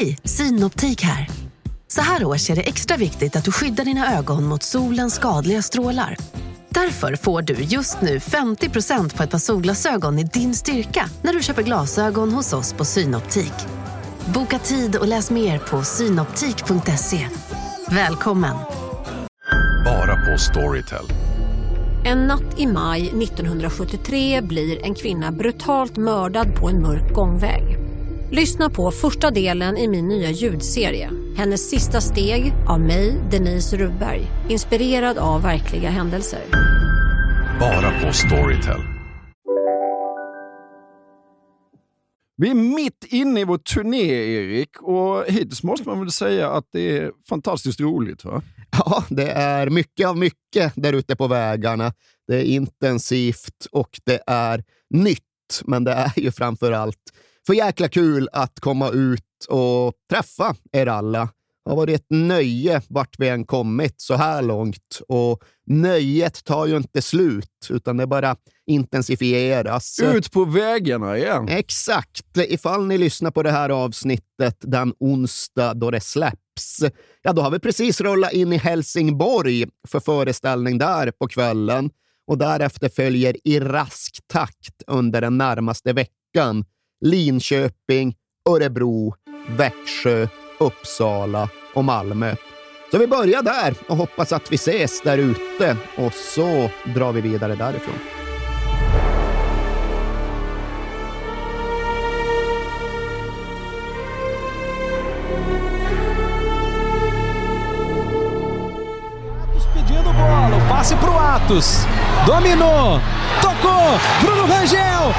Hej, Synoptik här. Så här års är det extra viktigt att du skyddar dina ögon mot solens skadliga strålar. Därför får du just nu 50% på ett par solglasögon i din styrka när du köper glasögon hos oss på Synoptik. Boka tid och läs mer på synoptik.se. Välkommen! Bara på Storytel. En natt i maj 1973 blir en kvinna brutalt mördad på en mörk gångväg. Lyssna på första delen i min nya ljudserie. Hennes sista steg av mig, Denise Rubberg. Inspirerad av verkliga händelser. Bara på Storytel. Vi är mitt inne i vår turné, Erik, och hittills måste man väl säga att det är fantastiskt roligt. va? Ja, det är mycket av mycket där ute på vägarna. Det är intensivt och det är nytt, men det är ju framför allt för jäkla kul att komma ut och träffa er alla. Det har varit ett nöje vart vi än kommit så här långt och nöjet tar ju inte slut, utan det bara intensifieras. Ut på vägarna igen. Exakt! Ifall ni lyssnar på det här avsnittet den onsdag då det släpps, ja, då har vi precis rullat in i Helsingborg för föreställning där på kvällen och därefter följer i rask takt under den närmaste veckan Linköping, Örebro, Växjö, Uppsala och Malmö. Så vi börjar där och hoppas att vi ses där ute och så drar vi vidare därifrån. Passe pro Atos. Dominou, tocou, Bruno Rangel.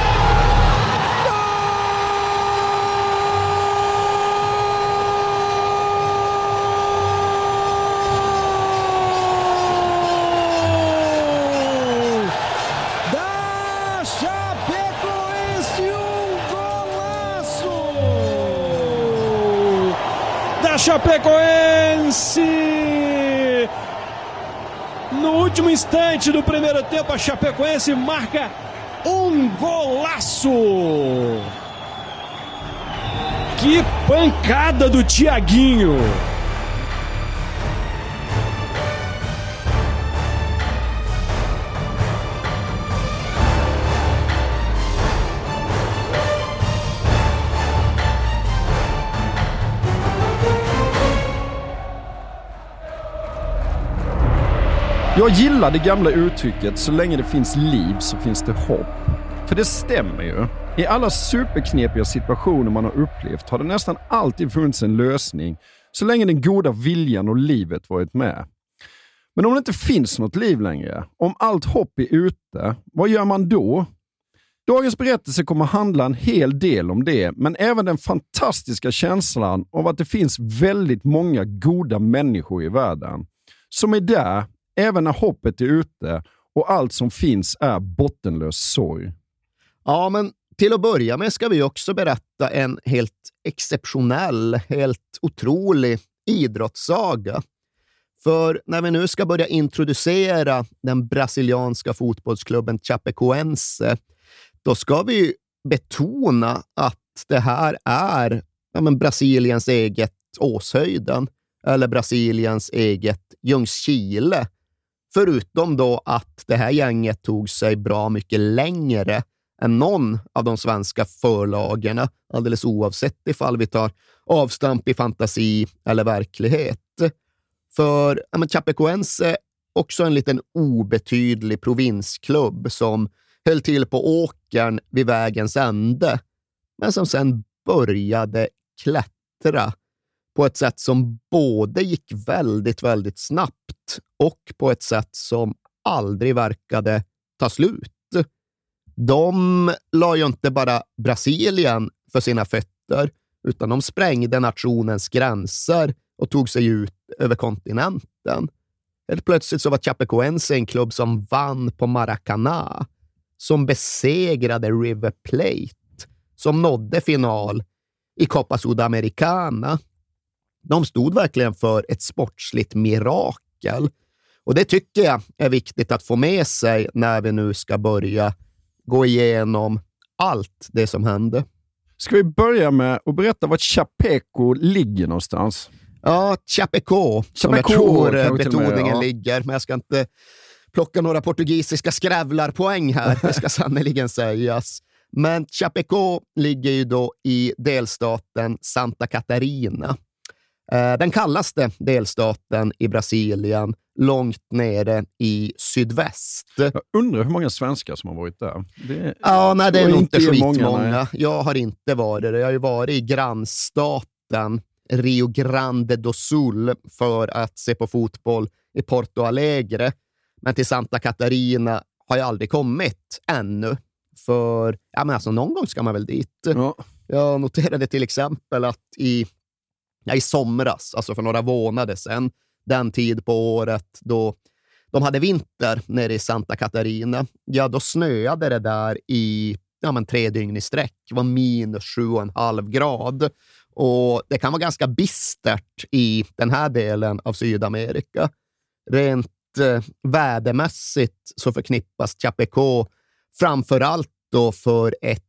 Chapecoense! No último instante do primeiro tempo, a Chapecoense marca um golaço! Que pancada do Tiaguinho! Jag gillar det gamla uttrycket så länge det finns liv så finns det hopp. För det stämmer ju. I alla superknepiga situationer man har upplevt har det nästan alltid funnits en lösning så länge den goda viljan och livet varit med. Men om det inte finns något liv längre, om allt hopp är ute, vad gör man då? Dagens berättelse kommer handla en hel del om det, men även den fantastiska känslan av att det finns väldigt många goda människor i världen som är där även när hoppet är ute och allt som finns är bottenlös sorg. Ja, men till att börja med ska vi också berätta en helt exceptionell, helt otrolig idrottssaga. För när vi nu ska börja introducera den brasilianska fotbollsklubben Chapecoense, då ska vi betona att det här är ja, men Brasiliens eget Åshöjden eller Brasiliens eget Ljungskile. Förutom då att det här gänget tog sig bra mycket längre än någon av de svenska förlagarna, alldeles oavsett ifall vi tar avstamp i fantasi eller verklighet. För ja, Chapecoense också en liten obetydlig provinsklubb som höll till på åkern vid vägens ände, men som sen började klättra på ett sätt som både gick väldigt, väldigt snabbt och på ett sätt som aldrig verkade ta slut. De la ju inte bara Brasilien för sina fötter, utan de sprängde nationens gränser och tog sig ut över kontinenten. Helt plötsligt så var Chapecoense en klubb som vann på Maracanã, som besegrade River Plate, som nådde final i Copa Sudamericana. De stod verkligen för ett sportsligt mirakel. Och det tycker jag är viktigt att få med sig när vi nu ska börja gå igenom allt det som hände. Ska vi börja med att berätta var Chapeko ligger någonstans? Ja, Chapecó, som jag tror och med, betoningen ja. ligger. Men jag ska inte plocka några portugisiska skrävlarpoäng här, det ska sannerligen sägas. Men Chapecó ligger ju då i delstaten Santa Catarina. Eh, Den kallaste delstaten i Brasilien, långt nere i sydväst. Jag undrar hur många svenskar som har varit där. Det, Ja, nej, det är nog inte många, skitmånga. nej. jag har inte varit det. Jag har ju varit i grannstaten Rio Grande do Sul för att se på fotboll i Porto Alegre. Men till Santa Catarina har jag aldrig kommit ännu. För ja, men alltså, någon gång ska man väl dit. ja. Jag noterade till exempel att i, ja, i somras, alltså för några månader sedan, den tid på året då de hade vinter nere i Santa Catarina, ja då snöade det där i ja, men tre dygn i sträck. Det var minus sju och en halv grad. Och det kan vara ganska bistert i den här delen av Sydamerika. Rent eh, vädermässigt så förknippas Chapeco framför allt då för ett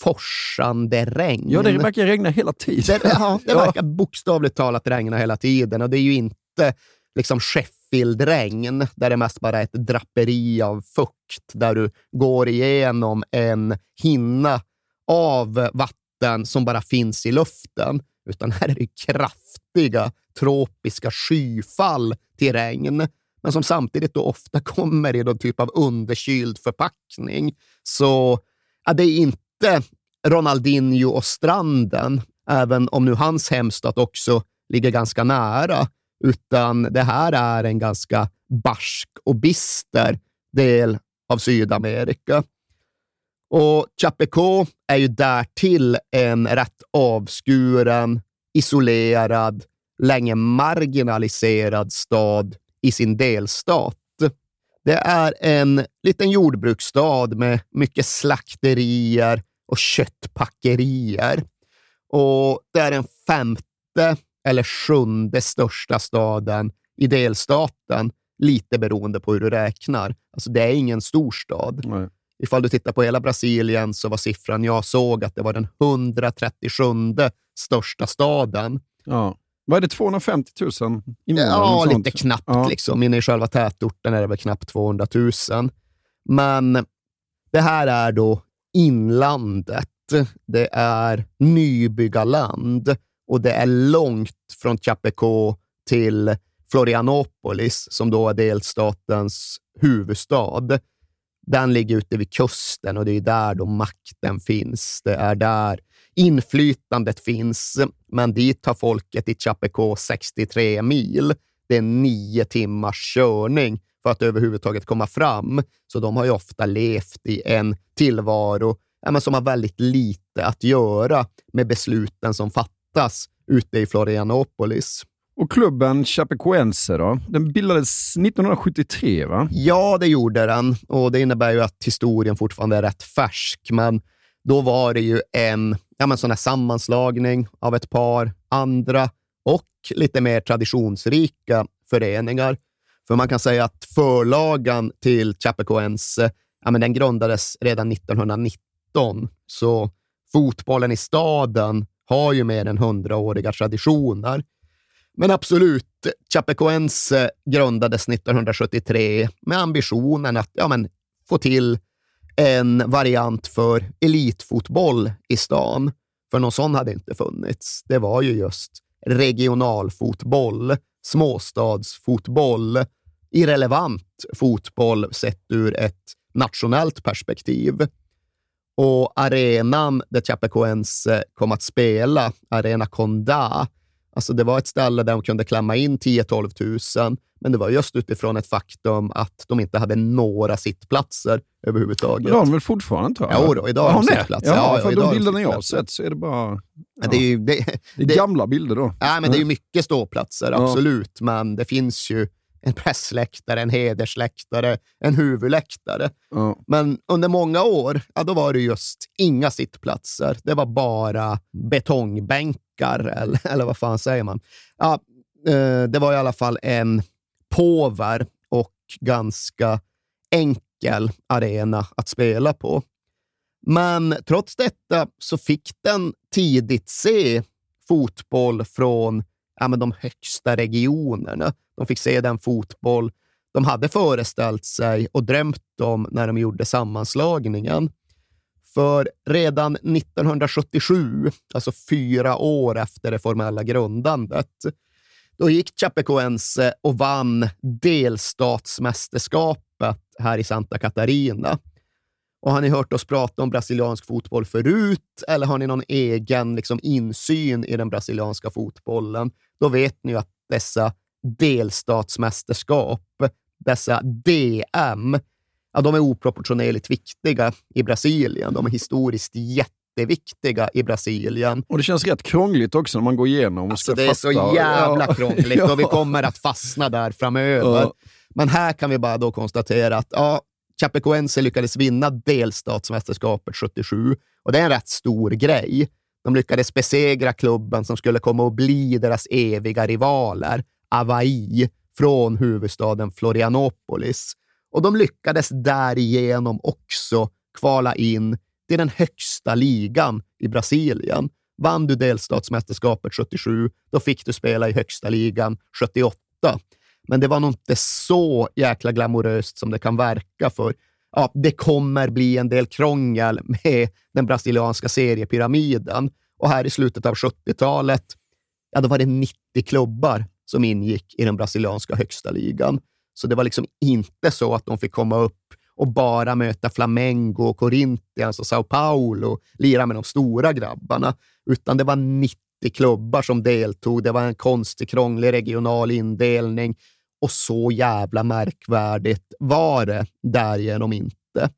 forsande regn. ja, det verkar regna hela tiden. Det, ja, det Ja. verkar bokstavligt talat regna hela tiden och det är ju inte liksom Sheffield-regn där det mest bara är ett draperi av fukt där du går igenom en hinna av vatten som bara finns i luften. Utan här är det kraftiga tropiska skyfall till regn, men som samtidigt då ofta kommer i någon typ av underkyld förpackning. Så ja, det är inte inte Ronaldinho och stranden, även om nu hans hemstad också ligger ganska nära, utan det här är en ganska barsk och bister del av Sydamerika. Och Chapeco är ju därtill en rätt avskuren, isolerad, länge marginaliserad stad i sin delstat. Det är en liten jordbruksstad med mycket slakterier och köttpackerier. Och det är den femte eller sjunde största staden i delstaten, lite beroende på hur du räknar. Alltså det är ingen stor stad. Nej. Ifall du tittar på hela Brasilien så var siffran jag såg att det var den 137 största staden. Ja. Vad är det, 250 000 invånare? Ja, sånt. lite knappt. Ja. Liksom. Inne i själva tätorten är det väl knappt 200 000. Men det här är då inlandet. Det är nybyggarland och det är långt från Chapeco till Florianopolis, som då är delstatens huvudstad. Den ligger ute vid kusten och det är där då makten finns. Det är där inflytandet finns, men dit har folket i Chapeco 63 mil. Det är nio timmars körning för att överhuvudtaget komma fram. Så de har ju ofta levt i en tillvaro ja, men som har väldigt lite att göra med besluten som fattas ute i Florianopolis. Och klubben Chapecoense då? Den bildades 1973, va? Ja, det gjorde den och det innebär ju att historien fortfarande är rätt färsk, men då var det ju en ja, men sån här sammanslagning av ett par andra och lite mer traditionsrika föreningar. För man kan säga att förlagan till Chapecoense eh, ja, men den grundades redan 1919, så fotbollen i staden har ju mer än hundraåriga traditioner. Men absolut, Chapecoense eh, grundades 1973 med ambitionen att ja, men, få till en variant för elitfotboll i stan. För någon sån hade inte funnits. Det var ju just regionalfotboll, småstadsfotboll, irrelevant fotboll sett ur ett nationellt perspektiv. Och arenan där Chapecoense kom att spela, Arena Conda, Alltså det var ett ställe där de kunde klämma in 10-12 000, men det var just utifrån ett faktum att de inte hade några sittplatser överhuvudtaget. Det har de väl fortfarande, tror jag? Jo då, idag Har de sittplatser. Ja, Ja, de de bilderna jag har sett så är det bara... Ja, Det är ju, det, Det är det- gamla bilder då. nej, men det är ju mycket ståplatser, Ja. absolut, men det finns ju en pressläktare, en hedersläktare, en huvudläktare. Ja. Men under många år, ja, då var det just inga sittplatser. Det var bara betongbänkar, eller, eller vad fan säger man? Ja, eh, det var i alla fall en påver och ganska enkel arena att spela på. Men trots detta så fick den tidigt se fotboll från ja, men de högsta regionerna. De fick se den fotboll de hade föreställt sig och drömt om när de gjorde sammanslagningen. För redan 1977, alltså fyra år efter det formella grundandet, då gick Chapecoense och vann delstatsmästerskapet här i Santa Catarina. Och har ni hört oss prata om brasiliansk fotboll förut eller har ni någon egen liksom, insyn i den brasilianska fotbollen? Då vet ni att dessa delstatsmästerskap, dessa DM, ja, de är oproportionerligt viktiga i Brasilien. De är historiskt jätteviktiga i Brasilien. Och det känns rätt krångligt också när man går igenom. Alltså, det är så jävla ja. krångligt och vi kommer att fastna där framöver. Ja. Men här kan vi bara då konstatera att ja, Chapecoense lyckades vinna delstatsmästerskapet 77 och det är en rätt stor grej. De lyckades besegra klubben som skulle komma att bli deras eviga rivaler, Hawaii från huvudstaden Florianopolis. Och de lyckades därigenom också kvala in till den högsta ligan i Brasilien. Vann du delstatsmästerskapet 77, då fick du spela i högsta ligan 78. Men det var nog inte så jäkla glamoröst som det kan verka, för ja, det kommer bli en del krångel med den brasilianska seriepyramiden. Och här i slutet av 70-talet, ja, då var det 90 klubbar som ingick i den brasilianska högsta ligan. Så det var liksom inte så att de fick komma upp och bara möta Flamengo, och Corinthians och Sao Paulo, lira med de stora grabbarna, utan det var 90 klubbar som deltog. Det var en konstig, krånglig regional indelning och så jävla märkvärdigt var det därigenom inte.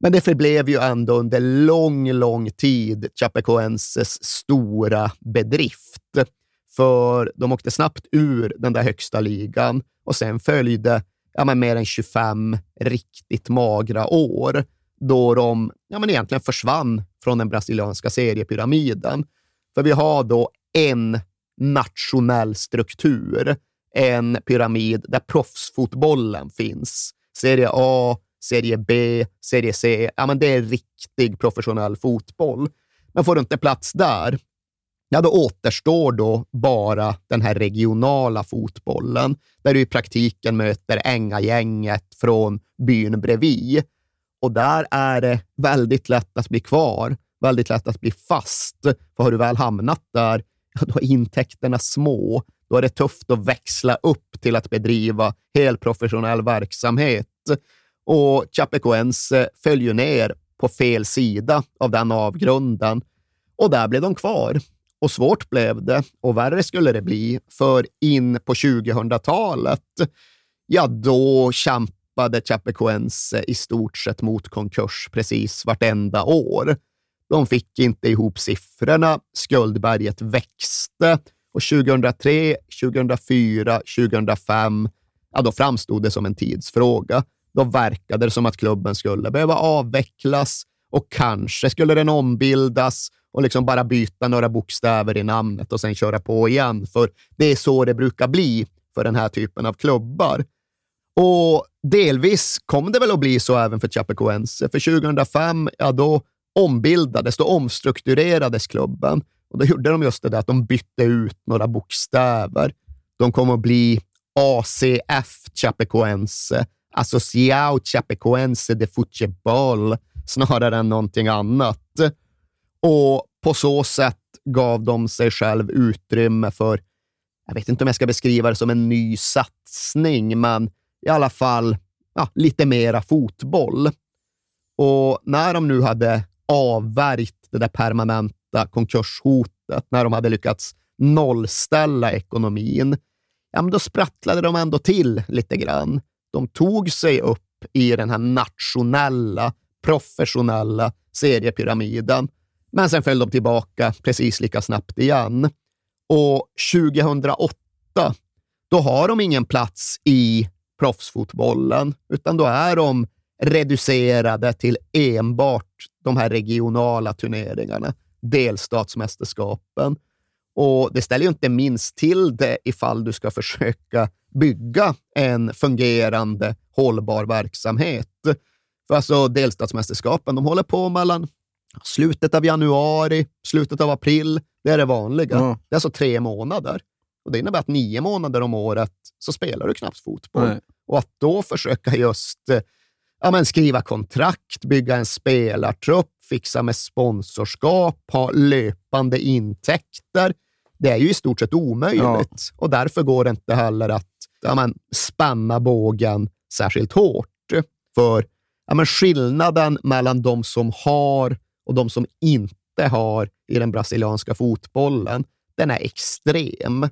Men det förblev ju ändå under lång, lång tid Chapecoenses stora bedrift. För de åkte snabbt ur den där högsta ligan och sen följde ja, men mer än 25 riktigt magra år då de ja, men egentligen försvann från den brasilianska seriepyramiden. För vi har då en nationell struktur en pyramid där proffsfotbollen finns. Serie A, Serie B, Serie C. Ja, men det är riktig professionell fotboll. Men får du inte plats där, ja, då återstår då bara den här regionala fotbollen, där du i praktiken möter Ängagänget från byn bredvid. Och där är det väldigt lätt att bli kvar, väldigt lätt att bli fast. För har du väl hamnat där, ja, då är intäkterna små då är det tufft att växla upp till att bedriva helprofessionell verksamhet. Och Chapecoense föll ju ner på fel sida av den avgrunden och där blev de kvar. Och svårt blev det och värre skulle det bli, för in på 2000-talet, ja, då kämpade Chapecoense i stort sett mot konkurs precis vartenda år. De fick inte ihop siffrorna, skuldberget växte och 2003, 2004, 2005, ja, då framstod det som en tidsfråga. Då verkade det som att klubben skulle behöva avvecklas och kanske skulle den ombildas och liksom bara byta några bokstäver i namnet och sen köra på igen. För det är så det brukar bli för den här typen av klubbar. Och delvis kom det väl att bli så även för Chapecoense. För 2005, ja då ombildades, då omstrukturerades klubben och då gjorde de just det där att de bytte ut några bokstäver. De kom att bli ACF Chapecoense, Associao Chapecoense de Futebol, snarare än någonting annat. Och på så sätt gav de sig själv utrymme för, jag vet inte om jag ska beskriva det som en ny satsning, men i alla fall ja, lite mera fotboll. Och när de nu hade avvärjt det där permanenta konkurshotet, när de hade lyckats nollställa ekonomin, ja, men då sprattlade de ändå till lite grann. De tog sig upp i den här nationella, professionella seriepyramiden, men sen föll de tillbaka precis lika snabbt igen. Och 2008, då har de ingen plats i proffsfotbollen, utan då är de reducerade till enbart de här regionala turneringarna delstatsmästerskapen. Och det ställer ju inte minst till det ifall du ska försöka bygga en fungerande, hållbar verksamhet. Alltså delstatsmästerskapen, de håller på mellan slutet av januari, slutet av april. Det är det vanliga. Ja. Det är alltså tre månader. Och Det innebär att nio månader om året så spelar du knappt fotboll. Nej. Och att då försöka just eh, ja, men skriva kontrakt, bygga en spelartrupp, fixa med sponsorskap, ha löpande intäkter. Det är ju i stort sett omöjligt och därför går det inte heller att ja, men, spänna bågen särskilt hårt. För ja, men skillnaden mellan de som har och de som inte har i den brasilianska fotbollen, den är extrem.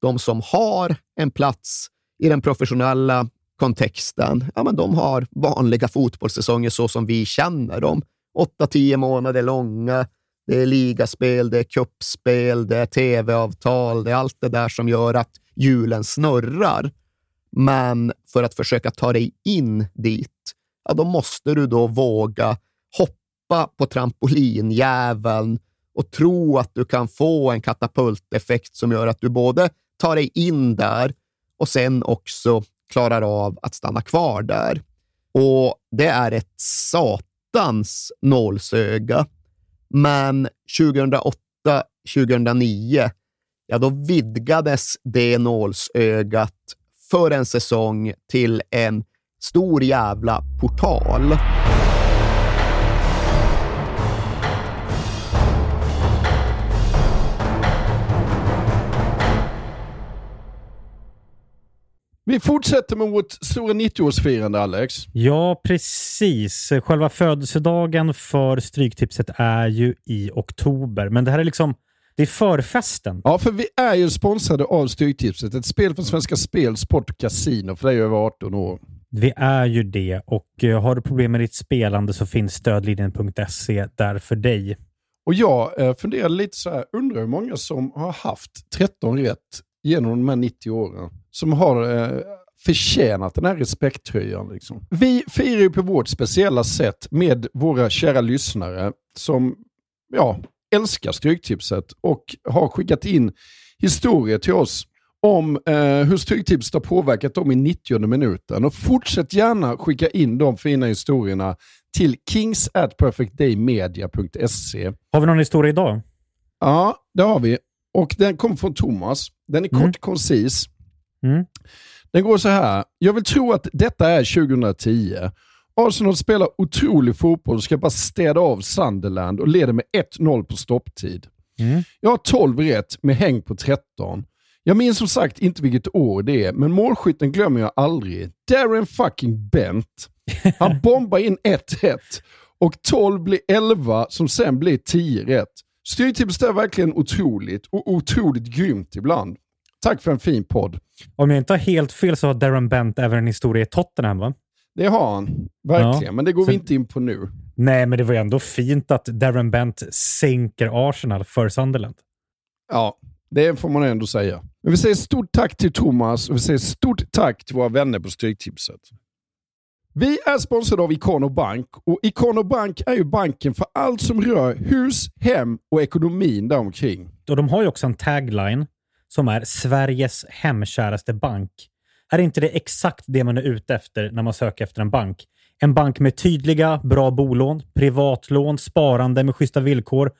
De som har en plats i den professionella kontexten, ja, men de har vanliga fotbollssäsonger så som vi känner dem. 8-10 månader långa. Det är ligaspel, det är kuppspel, det är tv-avtal, det är allt det där som gör att hjulen snurrar. Men för att försöka ta dig in dit, ja, då måste du då våga hoppa på trampolinjäveln och tro att du kan få en katapulteffekt som gör att du både tar dig in där och sen också klarar av att stanna kvar där. Och det är ett satans nålsöga. Men 2008-2009, ja då vidgades det nålsögat för en säsong till en stor jävla portal. Vi fortsätter med vårt stora 90-årsfirande, Alex. Ja, precis. Själva födelsedagen för Stryktipset är ju i oktober, men det här är liksom det är förfesten. Ja, för vi är ju sponsrade av Stryktipset, ett spel från Svenska Spel, Sport och Casino för dig över 18 år. Vi är ju det och eh, har du problem med ditt spelande så finns stödlinjen.se där för dig. Och jag eh, funderade lite så här, undrar hur många som har haft 13 rätt genom de här 90 åren. Som har eh, förtjänat den här respekttröjan. Liksom. Vi firar ju på vårt speciella sätt med våra kära lyssnare som ja, älskar Stryktipset och har skickat in historier till oss om eh, hur Stryktipset har påverkat dem i 90 minuten. Och fortsätt gärna skicka in de fina historierna till kings at perfectdaymedia.se. Har vi någon historia idag? Ja, det har vi. Och den kommer från Thomas. Den är kort Mm. koncis. Mm. Den går så här. Jag vill tro att detta är 2010. Arsenal spelar otrolig fotboll och ska bara städa av Sunderland och leder med 1-0 på stopptid. Mm. Jag har 12 rätt med häng på 13. Jag minns som sagt inte vilket år det är, men målskytten glömmer jag aldrig. Darren fucking Bent. Han bombar in 1 rätt och 12 blir 11 som sen blir 10 rätt. Styrtipset är verkligen otroligt och otroligt grymt ibland. Tack för en fin podd. Om jag inte har helt fel så har Darren Bent även en historia i Tottenham, va? Det har han, verkligen. Ja. Men det går Så- vi inte in på nu. Nej, men det var ju ändå fint att Darren Bent sänker Arsenal för Sunderland. Ja, det får man ändå säga. Men vi säger stort tack till Thomas och vi säger stort tack till våra vänner på Stryktipset. Vi är sponsrade av Ikano Bank och Ikano Bank är ju banken för allt som rör hus, hem och ekonomin däromkring. Och de har ju också en tagline som är Sveriges hemkäraste bank. Är inte det exakt det man är ute efter när man söker efter en bank? En bank med tydliga, bra bolån, privatlån, sparande med schyssta villkor,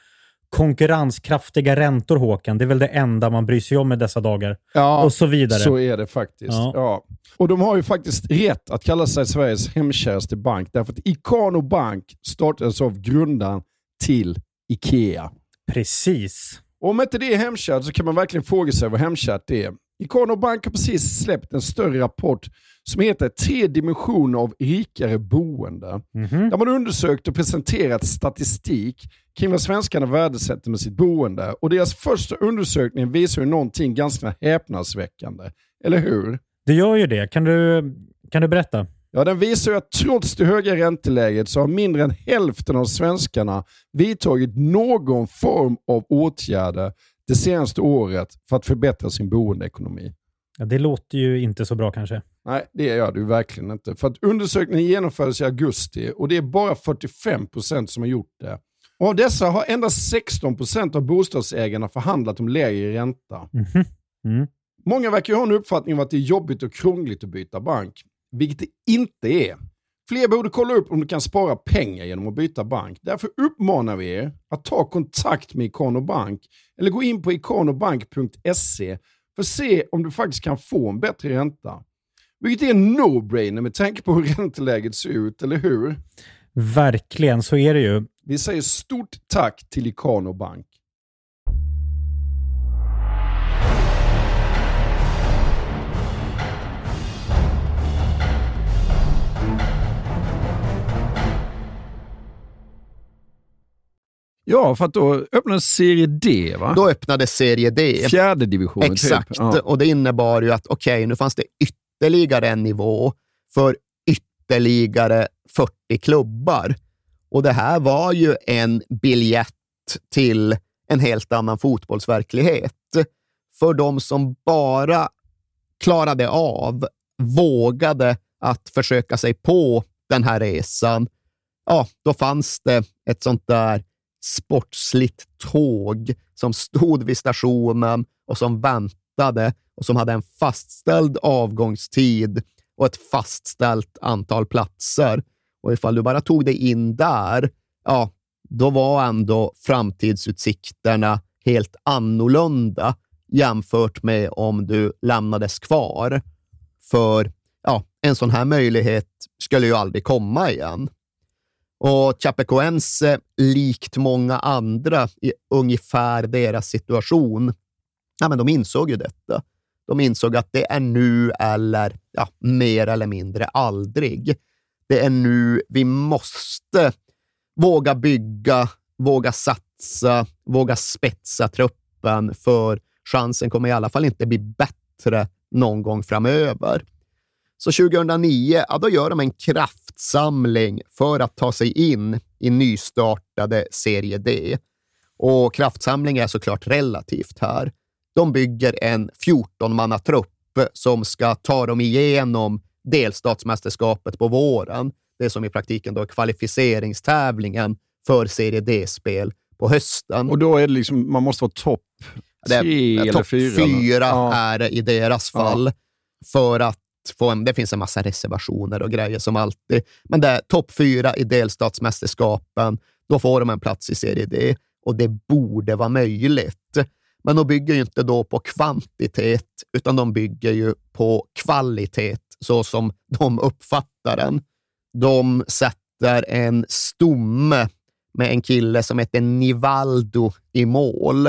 konkurrenskraftiga räntor, Håkan. Det är väl det enda man bryr sig om i dessa dagar. Ja, och så vidare. Så är det faktiskt. Ja. Ja. Och de har ju faktiskt rätt att kalla sig Sveriges hemkäraste bank därför att Ikano Bank startades av grundaren till Ikea. Precis. Och om inte det är hemkärt så kan man verkligen fråga sig vad hemkärt är. Ikano Bank har precis släppt en större rapport som heter Tre dimensioner av rikare boende. Mhm. Där man undersökt och presenterat statistik kring vad svenskarna värdesätter med sitt boende. Och deras första undersökning visar ju någonting ganska häpnadsväckande. Eller hur? Det gör ju det. Kan du, kan du berätta? Ja, den visar ju att trots det höga ränteläget så har mindre än hälften av svenskarna vidtagit någon form av åtgärder det senaste året för att förbättra sin boendeekonomi. Ja, det låter ju inte så bra kanske. Nej, det gör det ju verkligen inte. För att undersökningen genomfördes i augusti och det är bara 45% som har gjort det. Och av dessa har endast 16% av bostadsägarna förhandlat om lägre ränta. Mhm. Mm. Många verkar ju ha en uppfattning om att det är jobbigt och krångligt att byta bank, vilket det inte är. Fler borde kolla upp om du kan spara pengar genom att byta bank. Därför uppmanar vi er att ta kontakt med Ikano Bank eller gå in på ikanobank.se för att se om du faktiskt kan få en bättre ränta. Vilket är en no-brainer med tanke på hur ränteläget ser ut, eller hur? Verkligen, så är det ju. Vi säger stort tack till Ikano Bank. Ja, för att då öppnades Serie D, va? Då öppnades Serie D. Fjärde divisionen, Exakt, typ. Ja. och det innebar ju att okej, okay, nu fanns det ytterligare en nivå för ytterligare 40 klubbar. Och det här var ju en biljett till en helt annan fotbollsverklighet. För de som bara klarade av, vågade att försöka sig på den här resan, ja, då fanns det ett sånt där sportsligt tåg som stod vid stationen och som väntade och som hade en fastställd avgångstid och ett fastställt antal platser. Och ifall du bara tog dig in där, ja, då var ändå framtidsutsikterna helt annorlunda jämfört med om du lämnades kvar. För ja, en sån här möjlighet skulle ju aldrig komma igen. Och Chapecoense, likt många andra i ungefär deras situation, ja, men de insåg ju detta. De insåg att det är nu eller ja, mer eller mindre aldrig. Det är nu vi måste våga bygga, våga satsa, våga spetsa truppen, för chansen kommer i alla fall inte bli bättre någon gång framöver. Så 2009, ja, då gör de en kraftsamling för att ta sig in i nystartade Serie D. Och kraftsamling är såklart relativt här. De bygger en 14-mannatrupp som ska ta dem igenom delstatsmästerskapet på våren. Det som i praktiken då är kvalificeringstävlingen för Serie D-spel på hösten. Och då är det liksom, man måste vara topp tre eller top fyra? fyra Ja. är det i deras fall. För att få en, det finns en massa reservationer och grejer som alltid. Men det är topp fyra i delstatsmästerskapen. Då får de en plats i Serie D och det borde vara möjligt. Men de bygger ju inte då på kvantitet, utan de bygger ju på kvalitet, så som de uppfattar den. De sätter en stomme med en kille som heter Nivaldo i mål.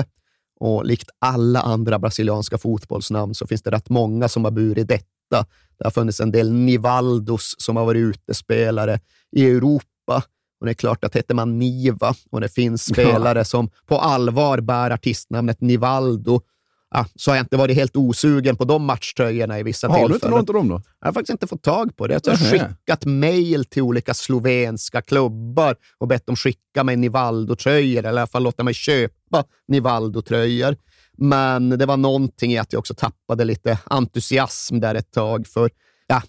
Och likt alla andra brasilianska fotbollsnamn så finns det rätt många som har burit detta. Det har funnits en del Nivaldos som har varit utespelare i Europa. Och det är klart att heter man Niva och det finns spelare som på allvar bär artistnamnet Nivaldo, ja, så har jag inte varit helt osugen på de matchtröjorna i vissa Har du inte tillfällen. något av dem då? Jag har faktiskt inte fått tag på det. Jag har skickat mejl till olika slovenska klubbar och bett dem skicka mig Nivaldo-tröjor, eller i alla fall låta mig köpa Nivaldo-tröjor. Men det var någonting i att jag också tappade lite entusiasm där ett tag, för ja,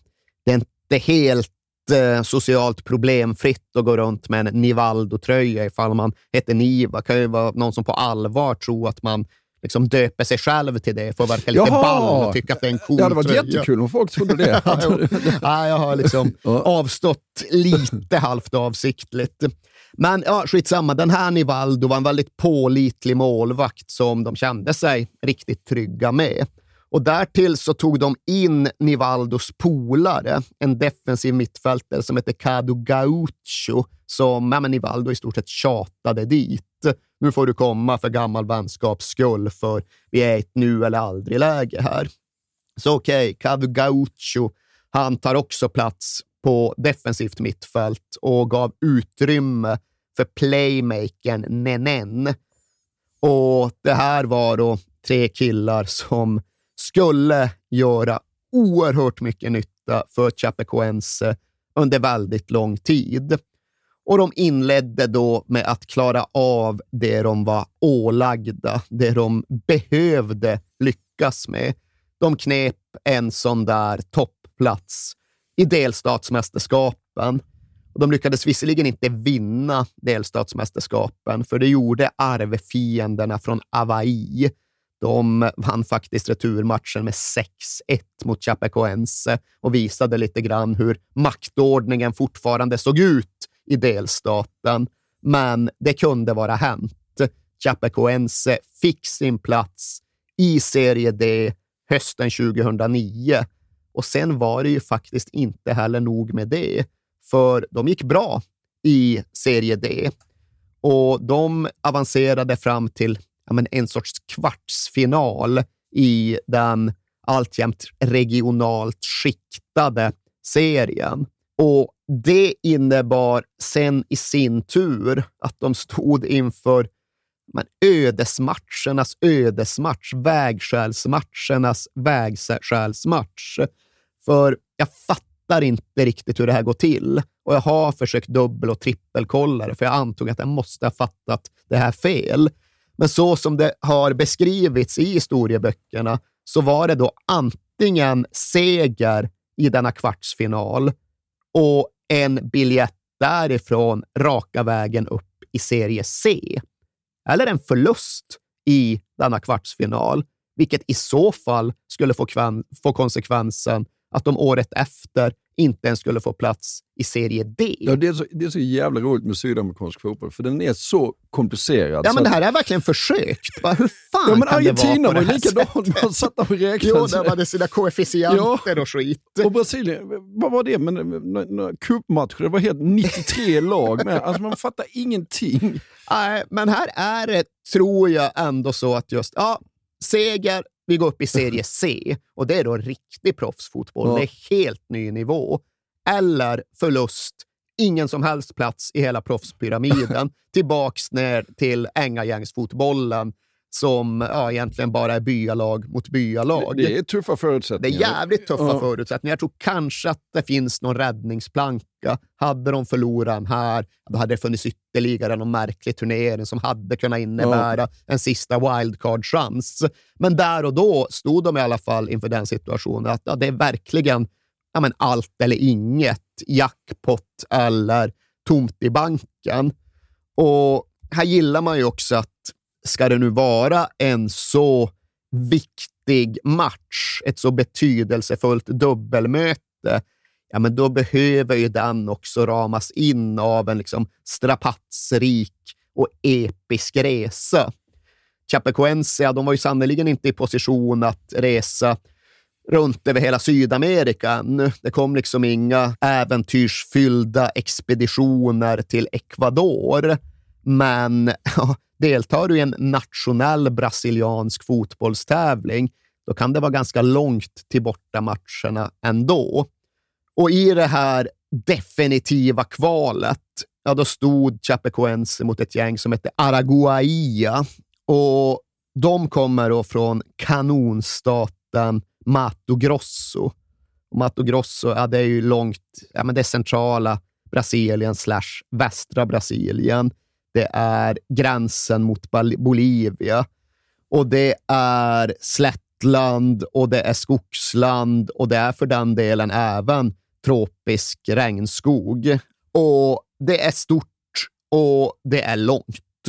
det är inte helt eh, socialt problemfritt att gå runt med en Nivaldo-tröja ifall man heter Niva. Det kan ju vara någon som på allvar tror att man liksom döper sig själv till det för att verka lite Jaha! ball och tycka att det är en cool Det hade varit tröja. jättekul om folk trodde det. Ja, ja, jag har liksom Ja. avstått lite halvt avsiktligt. Men ja, skitsamma. Den här Nivaldo var en väldigt pålitlig målvakt som de kände sig riktigt trygga med. Och därtill så tog de in Nivaldos polare, en defensiv mittfältare som heter Cado Gaucho, som ja, men Nivaldo i stort sett tjatade dit. Nu får du komma för gammal vänskaps skull, för vi är i ett nu eller aldrig-läge här. Så okej, okay, Cado Gaucho, han tar också plats på defensivt mittfält och gav utrymme för playmakern Nenen. Och det här var då tre killar som skulle göra oerhört mycket nytta för Chapecoense under väldigt lång tid. Och de inledde då med att klara av det de var ålagda, det de behövde lyckas med. De knep en sån där topplats i delstatsmästerskapen. Och de lyckades visserligen inte vinna delstatsmästerskapen, för det gjorde arvfienderna från Hawaii. De vann faktiskt returmatchen med 6-1 mot Chapecoense och visade lite grann hur maktordningen fortfarande såg ut i delstaten. Men det kunde vara hänt. Chapecoense fick sin plats i Serie D hösten 2009 och sen var det ju faktiskt inte heller nog med det, för de gick bra i Serie D och de avancerade fram till ja, men en sorts kvartsfinal i den alltjämt regionalt skiktade serien. Och det innebar sen i sin tur att de stod inför men ödesmatchernas ödesmatch, vägskälsmatchernas vägskälsmatch. För jag fattar inte riktigt hur det här går till och jag har försökt dubbel och trippelkolla det, för jag antog att jag måste ha fattat det här fel. Men så som det har beskrivits i historieböckerna så var det då antingen seger i denna kvartsfinal och en biljett därifrån raka vägen upp i serie C. Eller en förlust i denna kvartsfinal, vilket i så fall skulle få, få konsekvensen att de året efter inte ens skulle få plats i serie D. Ja, det, är så, det är så jävla roligt med sydamerikansk fotboll, för den är så komplicerad. Ja, men det här är verkligen försökt. Bara, hur fan ja, men kan Argentina det vara på det här likadant. sättet? Man satt och räknade. Jo, där var det sina koefficienter och skit. Och Brasilien, vad var det? Men, cupmatcher, det var helt 93 lag med. Alltså man fattar ingenting. Nej, men här är det, tror jag, ändå så att just, ja, seger, vi går upp i serie C och det är då riktig proffsfotboll. Ja. Det är helt ny nivå. Eller förlust, ingen som helst plats i hela proffspyramiden. Tillbaks ner till ängagängsfotbollen som ja, egentligen bara är byalag mot byalag. Det är tuffa Det förutsättningar. är jävligt tuffa Ja. förutsättningar. Jag tror kanske att det finns någon räddningsplanka. Hade de förlorat här, då hade det funnits ytterligare någon märklig turnering som hade kunnat innebära en sista wildcard-chans. Men där och då stod de i alla fall inför den situationen att ja, det är verkligen ja, men allt eller inget, jackpot eller tomt i banken. Och här gillar man ju också att ska det nu vara en så viktig match, ett så betydelsefullt dubbelmöte, ja, men då behöver ju den också ramas in av en liksom strapatsrik och episk resa. Chapecoense, de var ju sannerligen inte i position att resa runt över hela Sydamerika ännu. Det kom liksom inga äventyrsfyllda expeditioner till Ecuador. Men ja, deltar du i en nationell brasiliansk fotbollstävling, då kan det vara ganska långt till bortamatcherna ändå. Och i det här definitiva kvalet, ja, då stod Chapecoense mot ett gäng som hette Araguaia. Och de kommer då från kanonstaten Mato Grosso. Och Mato Grosso, ja, det är ju långt, ja, men det är centrala Brasilien slash västra Brasilien. Det är gränsen mot Bolivia och det är slättland och det är skogsland och det är för den delen även tropisk regnskog. Och det är stort och det är långt.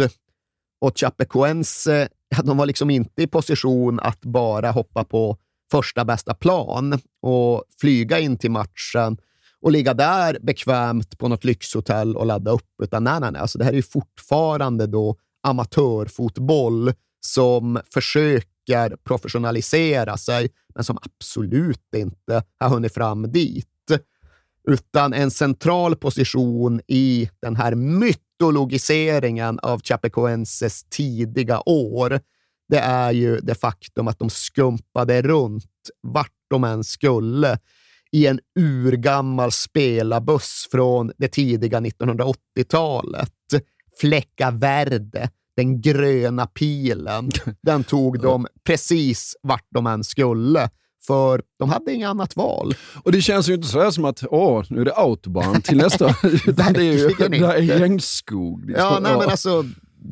Och Chapecoense, de var liksom inte i position att bara hoppa på första bästa plan och flyga in till matchen och ligga där bekvämt på något lyxhotell och ladda upp. Utan nej, nej, nej. Alltså, det här är ju fortfarande då amatörfotboll som försöker professionalisera sig, men som absolut inte har hunnit fram dit. Utan en central position i den här mytologiseringen av Chapecoenses tidiga år, det är ju det faktum att de skumpade runt vart de än skulle i en urgammal spelarbuss från det tidiga 1980-talet. Fläcka Verde, den gröna pilen, den tog de precis vart de än skulle. För de hade inget annat val. Och det känns ju inte sådär som att åh, nu är det autobahn till nästa. Utan det är ju det är regnskog. liksom. Ja, nej, men alltså,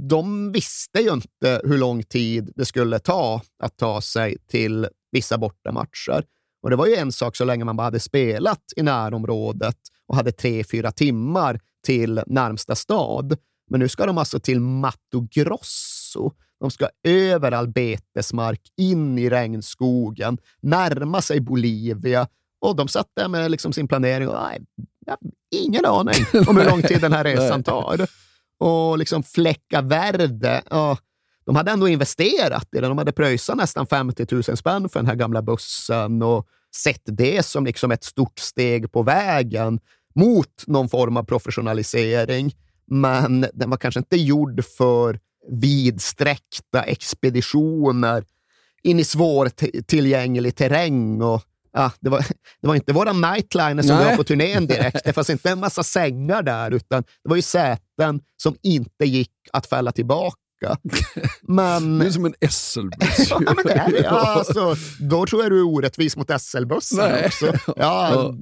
de visste ju inte hur lång tid det skulle ta att ta sig till vissa bortamatcher. Och det var ju en sak så länge man bara hade spelat i närområdet och hade tre, fyra timmar till närmsta stad. Men nu ska de alltså till Mato Grosso. De ska över all betesmark, in i regnskogen, närma sig Bolivia och de satt där med liksom sin planering och nej, ingen aning om hur lång tid den här resan tar. Och liksom Fläcka Verde, ja, de hade ändå investerat i den. De hade pröjsat nästan 50 000 spänn för den här gamla bussen och sett det som liksom ett stort steg på vägen mot någon form av professionalisering. Men den var kanske inte gjord för vidsträckta expeditioner in i svårtillgänglig terräng. Och, ja, det, var, det var inte våra nightliner som Nej. var på turnén direkt. Det fanns inte en massa sängar där, utan det var ju säten som inte gick att fälla tillbaka. Men, Det är som en SL-buss. ja, men det är det. Alltså, då tror jag du är orättvis mot SL-bussen också. Ja,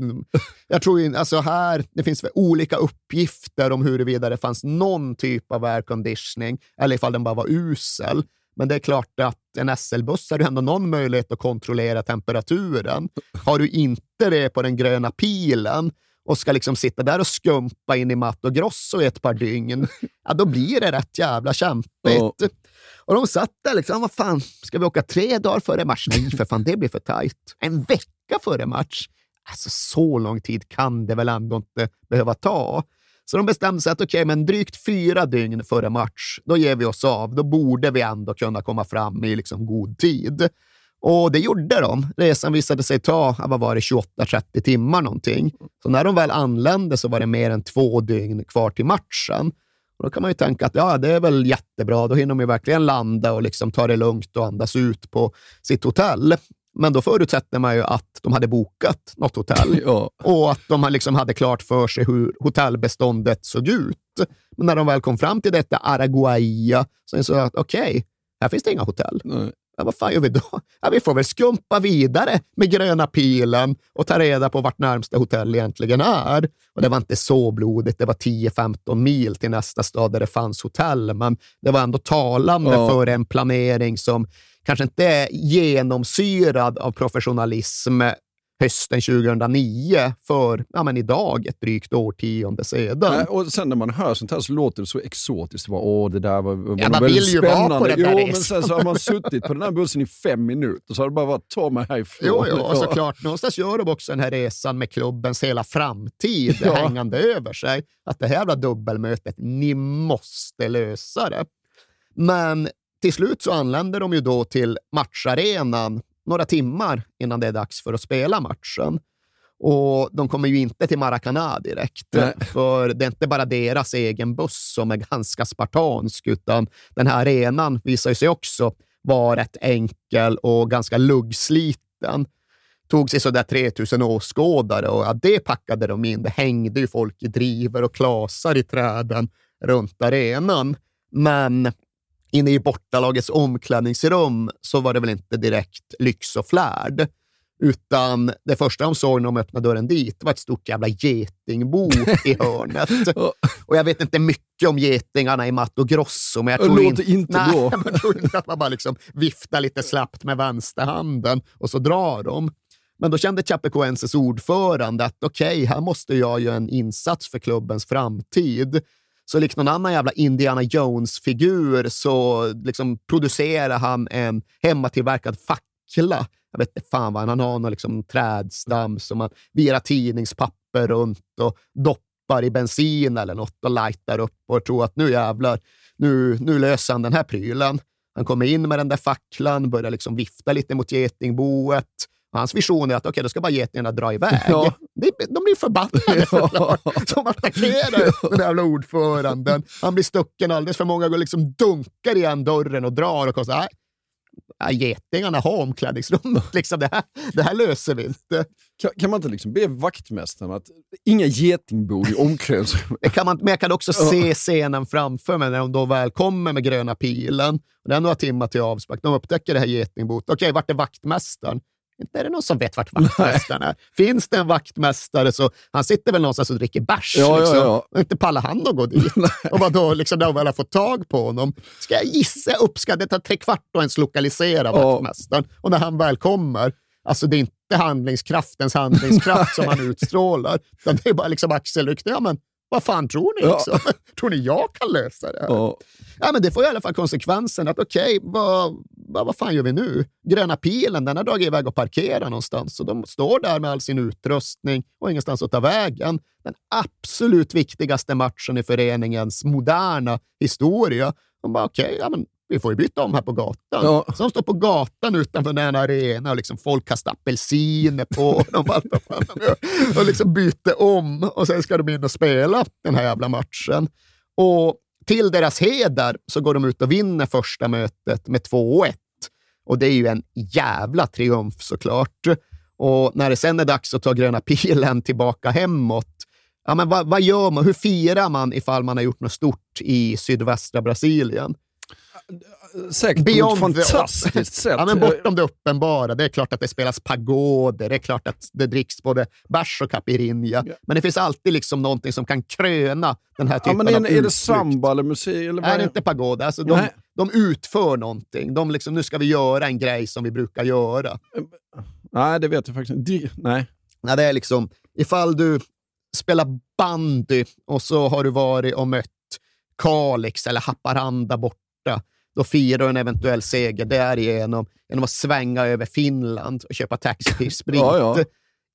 jag tror ju, alltså här, det finns olika uppgifter om huruvida det fanns någon typ av airconditioning eller ifall den bara var usel. Men det är klart att en SL-buss har du ändå någon möjlighet att kontrollera temperaturen. Har du inte det på den gröna pilen och ska liksom sitta där och skumpa in i Mato Grosso i ett par dygn, ja, då blir det rätt jävla kämpigt. Ja. Och de satt där liksom, vad fan, ska vi åka tre dagar före match? Nej, för fan, det blir för tajt. En vecka före match? Alltså, så lång tid kan det väl ändå inte behöva ta. Så de bestämde sig att okej, men drygt fyra dygn före match, då ger vi oss av. Då borde vi ändå kunna komma fram i liksom god tid. Och det gjorde de. Resan visade sig ta, vad var det, 28-30 timmar någonting. Så när de väl anlände så var det mer än två dygn kvar till matchen. Och då kan man ju tänka att ja, det är väl jättebra. Då hinner de ju verkligen landa och liksom ta det lugnt och andas ut på sitt hotell. Men då förutsätter man ju att de hade bokat något hotell Ja. och att de liksom hade klart för sig hur hotellbeståndet såg ut. Men när de väl kom fram till detta Araguaia så insåg jag att okej, här finns det inga hotell. Nej. Ja, vad fan gör vi då? Ja, vi får väl skumpa vidare med gröna pilen och ta reda på vart närmsta hotell egentligen är. Och det var inte så blodigt. Det var 10-15 mil till nästa stad där det fanns hotell, men det var ändå talande Ja. för en planering som kanske inte är genomsyrad av professionalism hösten 2009 för ja, men idag, ett drygt årtionde sedan. Nej, och sen när man hör sånt här så låter det så exotiskt. Var, Åh, det där var, var Ja, man vill ju vara spännande. på den där jo, men sen så har man suttit på den här bussen i fem minuter, så har det bara varit ta mig härifrån. Jo, jo, och Ja. såklart. Någonstans gör de också den här resan med klubbens hela framtid Ja. hängande över sig. Att det här jävla dubbelmötet, ni måste lösa det. Men till slut så anländer de ju då till matcharenan några timmar innan det är dags för att spela matchen. Och de kommer ju inte till Maracana direkt, Nej. för det är inte bara deras egen buss som är ganska spartansk, utan den här arenan visar sig också vara rätt enkel och ganska luggsliten. Tog sig sådär 3000 åskådare och ja, det packade de in. Det hängde ju folk i driver och klasar i träden runt arenan. Men inne i bortalagets omklädningsrum så var det väl inte direkt lyx och flärd. Utan det första de såg när de öppnade dörren dit var ett stort jävla getingbo i hörnet. Och jag vet inte mycket om getingarna i Mato Grosso, men jag tror låter inte nej, jag tror inte att man bara liksom viftar lite slappt med vänsterhanden och så drar de. Men då kände Chapecoenses ordförande att okej, här måste jag göra en insats för klubbens framtid. Så likt någon annan jävla Indiana Jones-figur så liksom producerar han en hemmatillverkad fackla. Jag vet inte fan vad han, har, någon liksom trädstam som man virar tidningspapper runt och doppar i bensin eller något och lightar upp och tror att nu jävlar, nu, nu löser han den här prylen. Han kommer in med den där facklan, börjar liksom vifta lite mot getingboet. Hans vision är att okay, då ska bara getingarna dra iväg. Ja. De, blir förbannade såklart. De attackerar den jävla ordföranden. Han blir stucken alldeles för många gånger, liksom dunkar igen dörren och drar och kostar. Nej, nej, getingarna har omklädningsrum. Liksom det, här, det här löser vi inte. Kan, kan man inte liksom be vaktmästaren att inga getingbord i omklädningsrummet? Kan man, men jag kan också se scenen framför mig när de då väl kommer med gröna pilen. Det är några timmar till avspark. De upptäcker det här getingboet. Okej, vart är vaktmästaren? Inte är det någon som vet vart vaktmästaren är. Finns det en vaktmästare så han sitter väl någonstans och dricker bärs. Ja, ja, liksom. ja. Och inte pallar han att gå dit. och vadå, liksom, när de väl har fått tag på honom. Ska jag gissa, jag uppskattar det tar tre kvart att ens lokalisera Ja. vaktmästaren. Och när han väl kommer, alltså det är inte handlingskraftens handlingskraft som han utstrålar. Utan det är bara liksom axelryckning. Ja, men vad fan tror ni? Ja. Liksom? tror ni jag kan lösa det här? Ja. Ja, men det får i alla fall konsekvensen att okej, vad, vad, vad fan gör vi nu? Gröna pilen, den har dragit iväg och parkerat någonstans. Så de står där med all sin utrustning och ingenstans att ta vägen. Den absolut viktigaste matchen i föreningens moderna historia. De bara okej, ja, men vi får ju byta om här på gatan. Ja. Så de står på gatan utanför den här arenan och liksom folk kastar apelsiner på dem och, och liksom byter om och sen ska de in och spela den här jävla matchen. Och till deras heder så går de ut och vinner första mötet med 2-1. Och det är ju en jävla triumf såklart. Och när det sen är dags att ta gröna pilen tillbaka hemåt, ja, men vad, vad gör man? Hur firar man ifall man har gjort något stort i sydvästra Brasilien? Säkert Beyond på ett fantastiskt sätt. Ja, men bortom det uppenbara. Det är klart att det spelas pagoder, det är klart att det dricks både bärs och caipirinha. Men det finns alltid liksom någonting som kan kröna den här ja, typen men är, av är det samba eller musik? Eller vad Nej, är inte pagoda. Alltså, de, Nej. de utför någonting. De liksom, nu ska vi göra en grej som vi brukar göra. Nej, det vet jag faktiskt inte. Nej. Nej, det är liksom, ifall du spelar bandy och så har du varit och mött Kalix eller Haparanda borta, då firar du en eventuell seger därigenom genom att svänga över Finland och köpa taxfree-sprit. Ja, ja.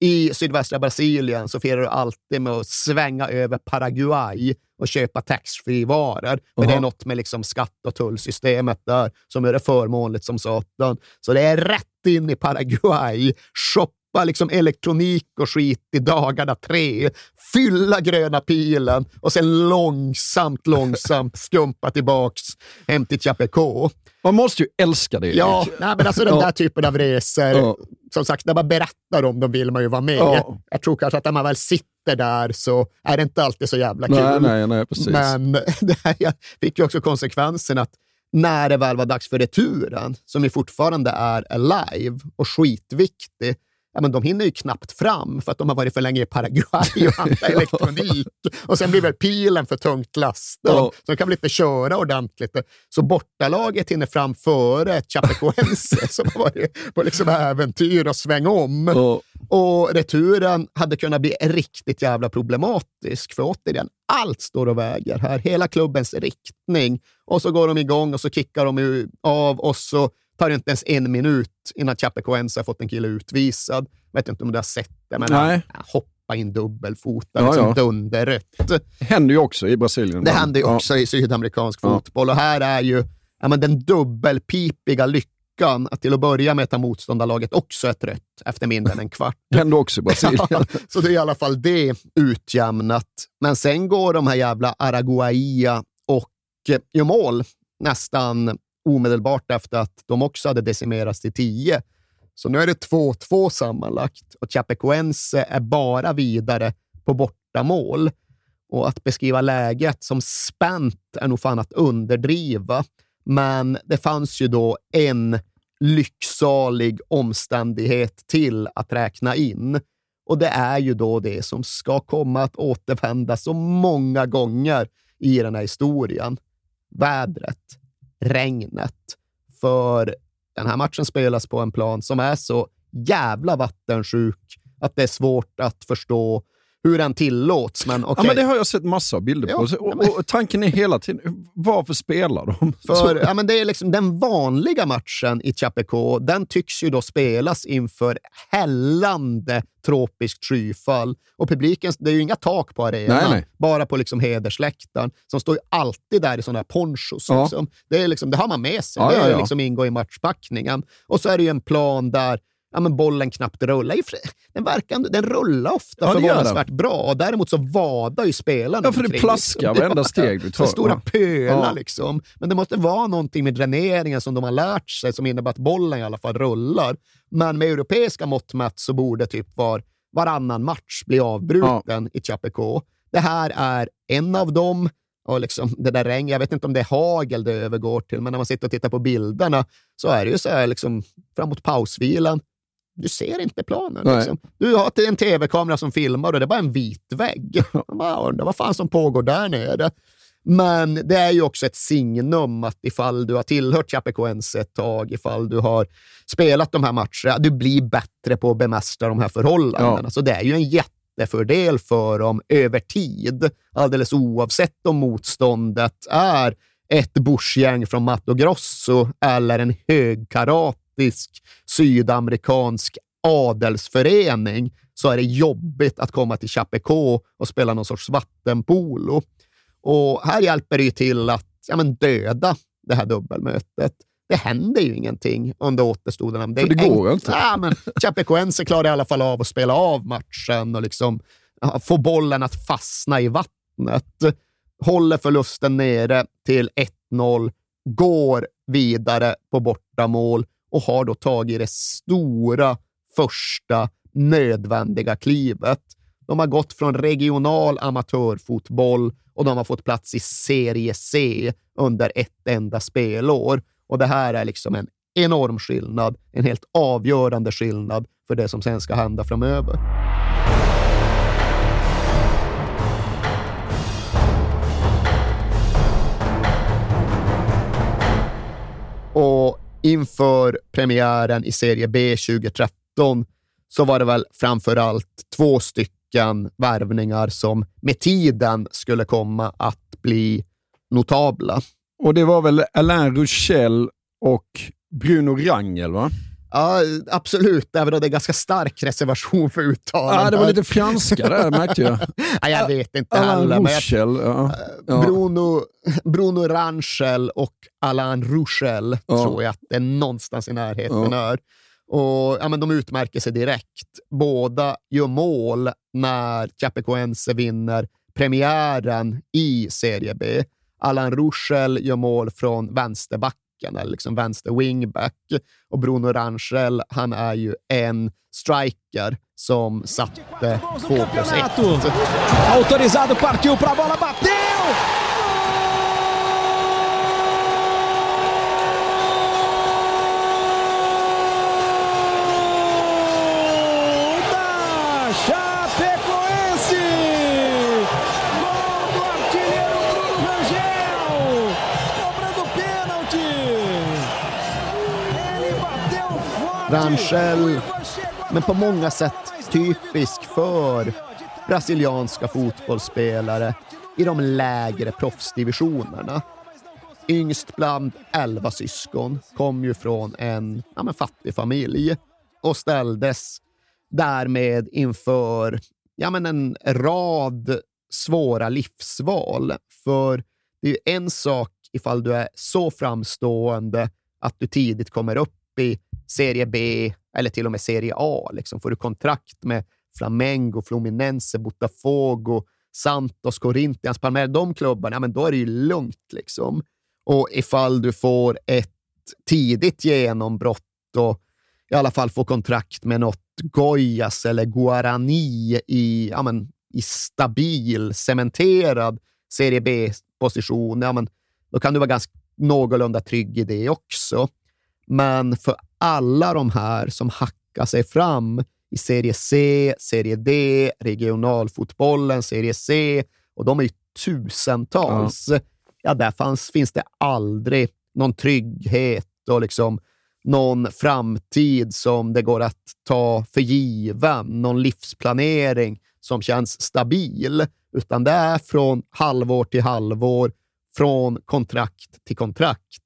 I sydvästra Brasilien så firar du alltid med att svänga över Paraguay och köpa taxfree-varor. För det är något med liksom skatt och tullsystemet där som gör det förmånligt som satan. Så det är rätt in i Paraguay, shoppa liksom elektronik och skit i dagarna tre, fylla gröna pilen och sen långsamt, långsamt skumpa tillbaks hem till Chapecó. Man måste ju älska det. Ja, nej, men alltså den där typen av resor, som sagt, när man berättar om dem vill man ju vara med. Ja. Jag tror kanske att när man väl sitter där så är det inte alltid så jävla kul. Nej, nej, nej, precis. Men det här fick ju också konsekvensen att när det väl var dags för returen, som ju fortfarande är alive och skitviktig, ja, men de hinner ju knappt fram för att de har varit för länge i Paraguay och handlat elektronik. Och sen blir väl pilen för tungt lastad, Ja. så de kan väl inte köra ordentligt. Så bortalaget hinner fram före Chapecoense som har varit på liksom äventyr och sväng om. Ja. Och returen hade kunnat bli riktigt jävla problematisk, för återigen, allt står och väger här. Hela klubbens riktning. Och så går de igång och så kickar de av och så tar det inte ens en minut innan Chapecoense har fått en kille utvisad. vet inte om du har sett det, men Nej. han hoppa in dubbelfota, Ja, liksom ja. dunderrött. händer ju också i Brasilien. Det händer ju Ja. också i sydamerikansk Ja. fotboll och här är ju ja, men den dubbelpipiga lyckan att till att börja med ta motståndarlaget också ett rött efter mindre än en kvart. Det händer också i Brasilien. Ja, så det är i alla fall det utjämnat. Men sen går de här jävla Araguaia och eh, gör mål nästan omedelbart efter att de också hade decimerats till 10. Så nu är det 2-2 sammanlagt och Chapecoense är bara vidare på bortamål. Och att beskriva läget som spänt är nog fan att underdriva. Men det fanns ju då en lycksalig omständighet till att räkna in. Och det är ju då det som ska komma att återvända så många gånger i den här historien. Vädret, regnet. För den här matchen spelas på en plan som är så jävla vattensjuk att det är svårt att förstå hur den tillåts. Men okej. Ja, men det har jag sett massor av bilder på. Ja, ja, Och, men- och tanken är hela tiden, varför spelar de? För ja, men det är liksom den vanliga matchen i Chapecó, den tycks ju då spelas inför hällande tropiskt skyfall. Och publiken, det är ju inga tak på arenan, Nej, nej. bara på liksom hedersläktaren. Som står ju alltid där i sådana här ponchos. Ja. Liksom. Det, är liksom, det har man med sig. Det är liksom ingår i matchpackningen. Och så är det ju en plan där ja, men bollen knappt rullar. Den, verkar, den rullar ofta Ja, förvånansvärt bra. Däremot så vadar ju spelarna Ja, för det plaskar varenda steg du tar. Stora Ja. pölar Ja. liksom. Men det måste vara någonting med dräneringen som de har lärt sig som innebär att bollen i alla fall rullar. Men med europeiska mått mätt så borde typ var, varannan match bli avbruten i Chapecó. Det här är en av dem. Och liksom det där regn, jag vet inte om det är hagel det övergår till, men när man sitter och tittar på bilderna så är det ju så här liksom, framåt pausvilan. Du ser inte planen. Liksom. Du har till en tv-kamera som filmar och det är bara en vit vägg. Man undrar vad fan som pågår där nere. Men det är ju också ett signum att ifall du har tillhört Chapecoense ett tag, ifall du har spelat de här matcherna, du blir bättre på att bemästra de här förhållandena. Ja. Så det är ju en jättefördel för dem över tid, alldeles oavsett om motståndet är ett bushgäng från Mato Grosso eller en högkaratisk sydamerikansk adelsförening så är det jobbigt att komma till Chapecó och spela någon sorts vattenpolo. Och här hjälper det ju till att ja, men döda det här dubbelmötet. Det händer ju ingenting under återstoden. Det, För det går inte. Ja, men Chapecoense klarar i alla fall av att spela av matchen och liksom få bollen att fastna i vattnet. Håller förlusten nere till 1-0, går vidare på bortamål och har då tagit det stora första nödvändiga klivet. De har gått från regional amatörfotboll och de har fått plats i Serie C under ett enda spelår. Och det här är liksom en enorm skillnad, en helt avgörande skillnad för det som sen ska hända framöver. Och inför premiären i Serie B 2013 så var det väl framför allt två stycken värvningar som med tiden skulle komma att bli notabla. Och det var väl Alain Rouchel och Bruno Rangel, va? Ja, absolut. Även om det är ganska stark reservation för uttalet. Ja, det var lite franska där, märkte jag. ja, jag vet inte Alain heller. Rouchel, ja. ja. Bruno, Bruno Rangel och Alain Rouchel ja. tror jag att det är någonstans i närheten ja. är. Och, ja, men de utmärker sig direkt. Båda gör mål när Chapecoense vinner premiären i Serie B. Alain Rouchel gör mål från vänsterbacken, eller liksom vänster wingback. Och Bruno Rangel, han är ju en striker som satte 2 plus 1. Autorizado, partiu pra bola, bateu! Rangel, men på många sätt typisk för brasilianska fotbollsspelare i de lägre proffsdivisionerna. Yngst bland elva syskon, kom ju från en ja, men fattig familj och ställdes därmed inför ja, men en rad svåra livsval. För det är ju en sak ifall du är så framstående att du tidigt kommer upp i Serie B eller till och med Serie A. Liksom. Får du kontrakt med Flamengo, Fluminense, Botafogo, Santos, Corinthians, Palmeiras, de klubbarna, ja, men då är det ju lugnt. Liksom. Och ifall du får ett tidigt genombrott och i alla fall får kontrakt med något Goyas eller Guarani i, ja, men, i stabil, cementerad Serie B-position, ja, då kan du vara ganska någorlunda trygg i det också. Men för alla de här som hackar sig fram i Serie C, Serie D, regionalfotbollen, Serie C, och de är ju tusentals. Ja, ja där fanns, finns det aldrig någon trygghet och liksom någon framtid som det går att ta för given, någon livsplanering som känns stabil, utan det är från halvår till halvår, från kontrakt till kontrakt.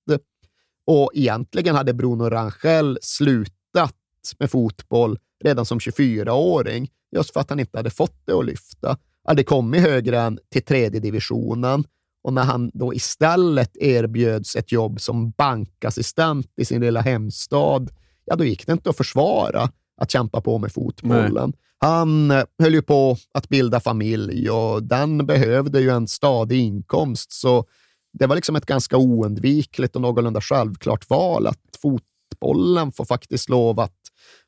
Och egentligen hade Bruno Rangel slutat med fotboll redan som 24-åring, just för att han inte hade fått det att lyfta. Hade kommit högre än till tredje divisionen och när han då istället erbjöds ett jobb som bankassistent i sin lilla hemstad, ja, då gick det inte att försvara att kämpa på med fotbollen. Nej. Han eh, höll ju på att bilda familj och den behövde ju en stadig inkomst, så det var liksom ett ganska oundvikligt och någorlunda självklart val att fotbollen får faktiskt lov att,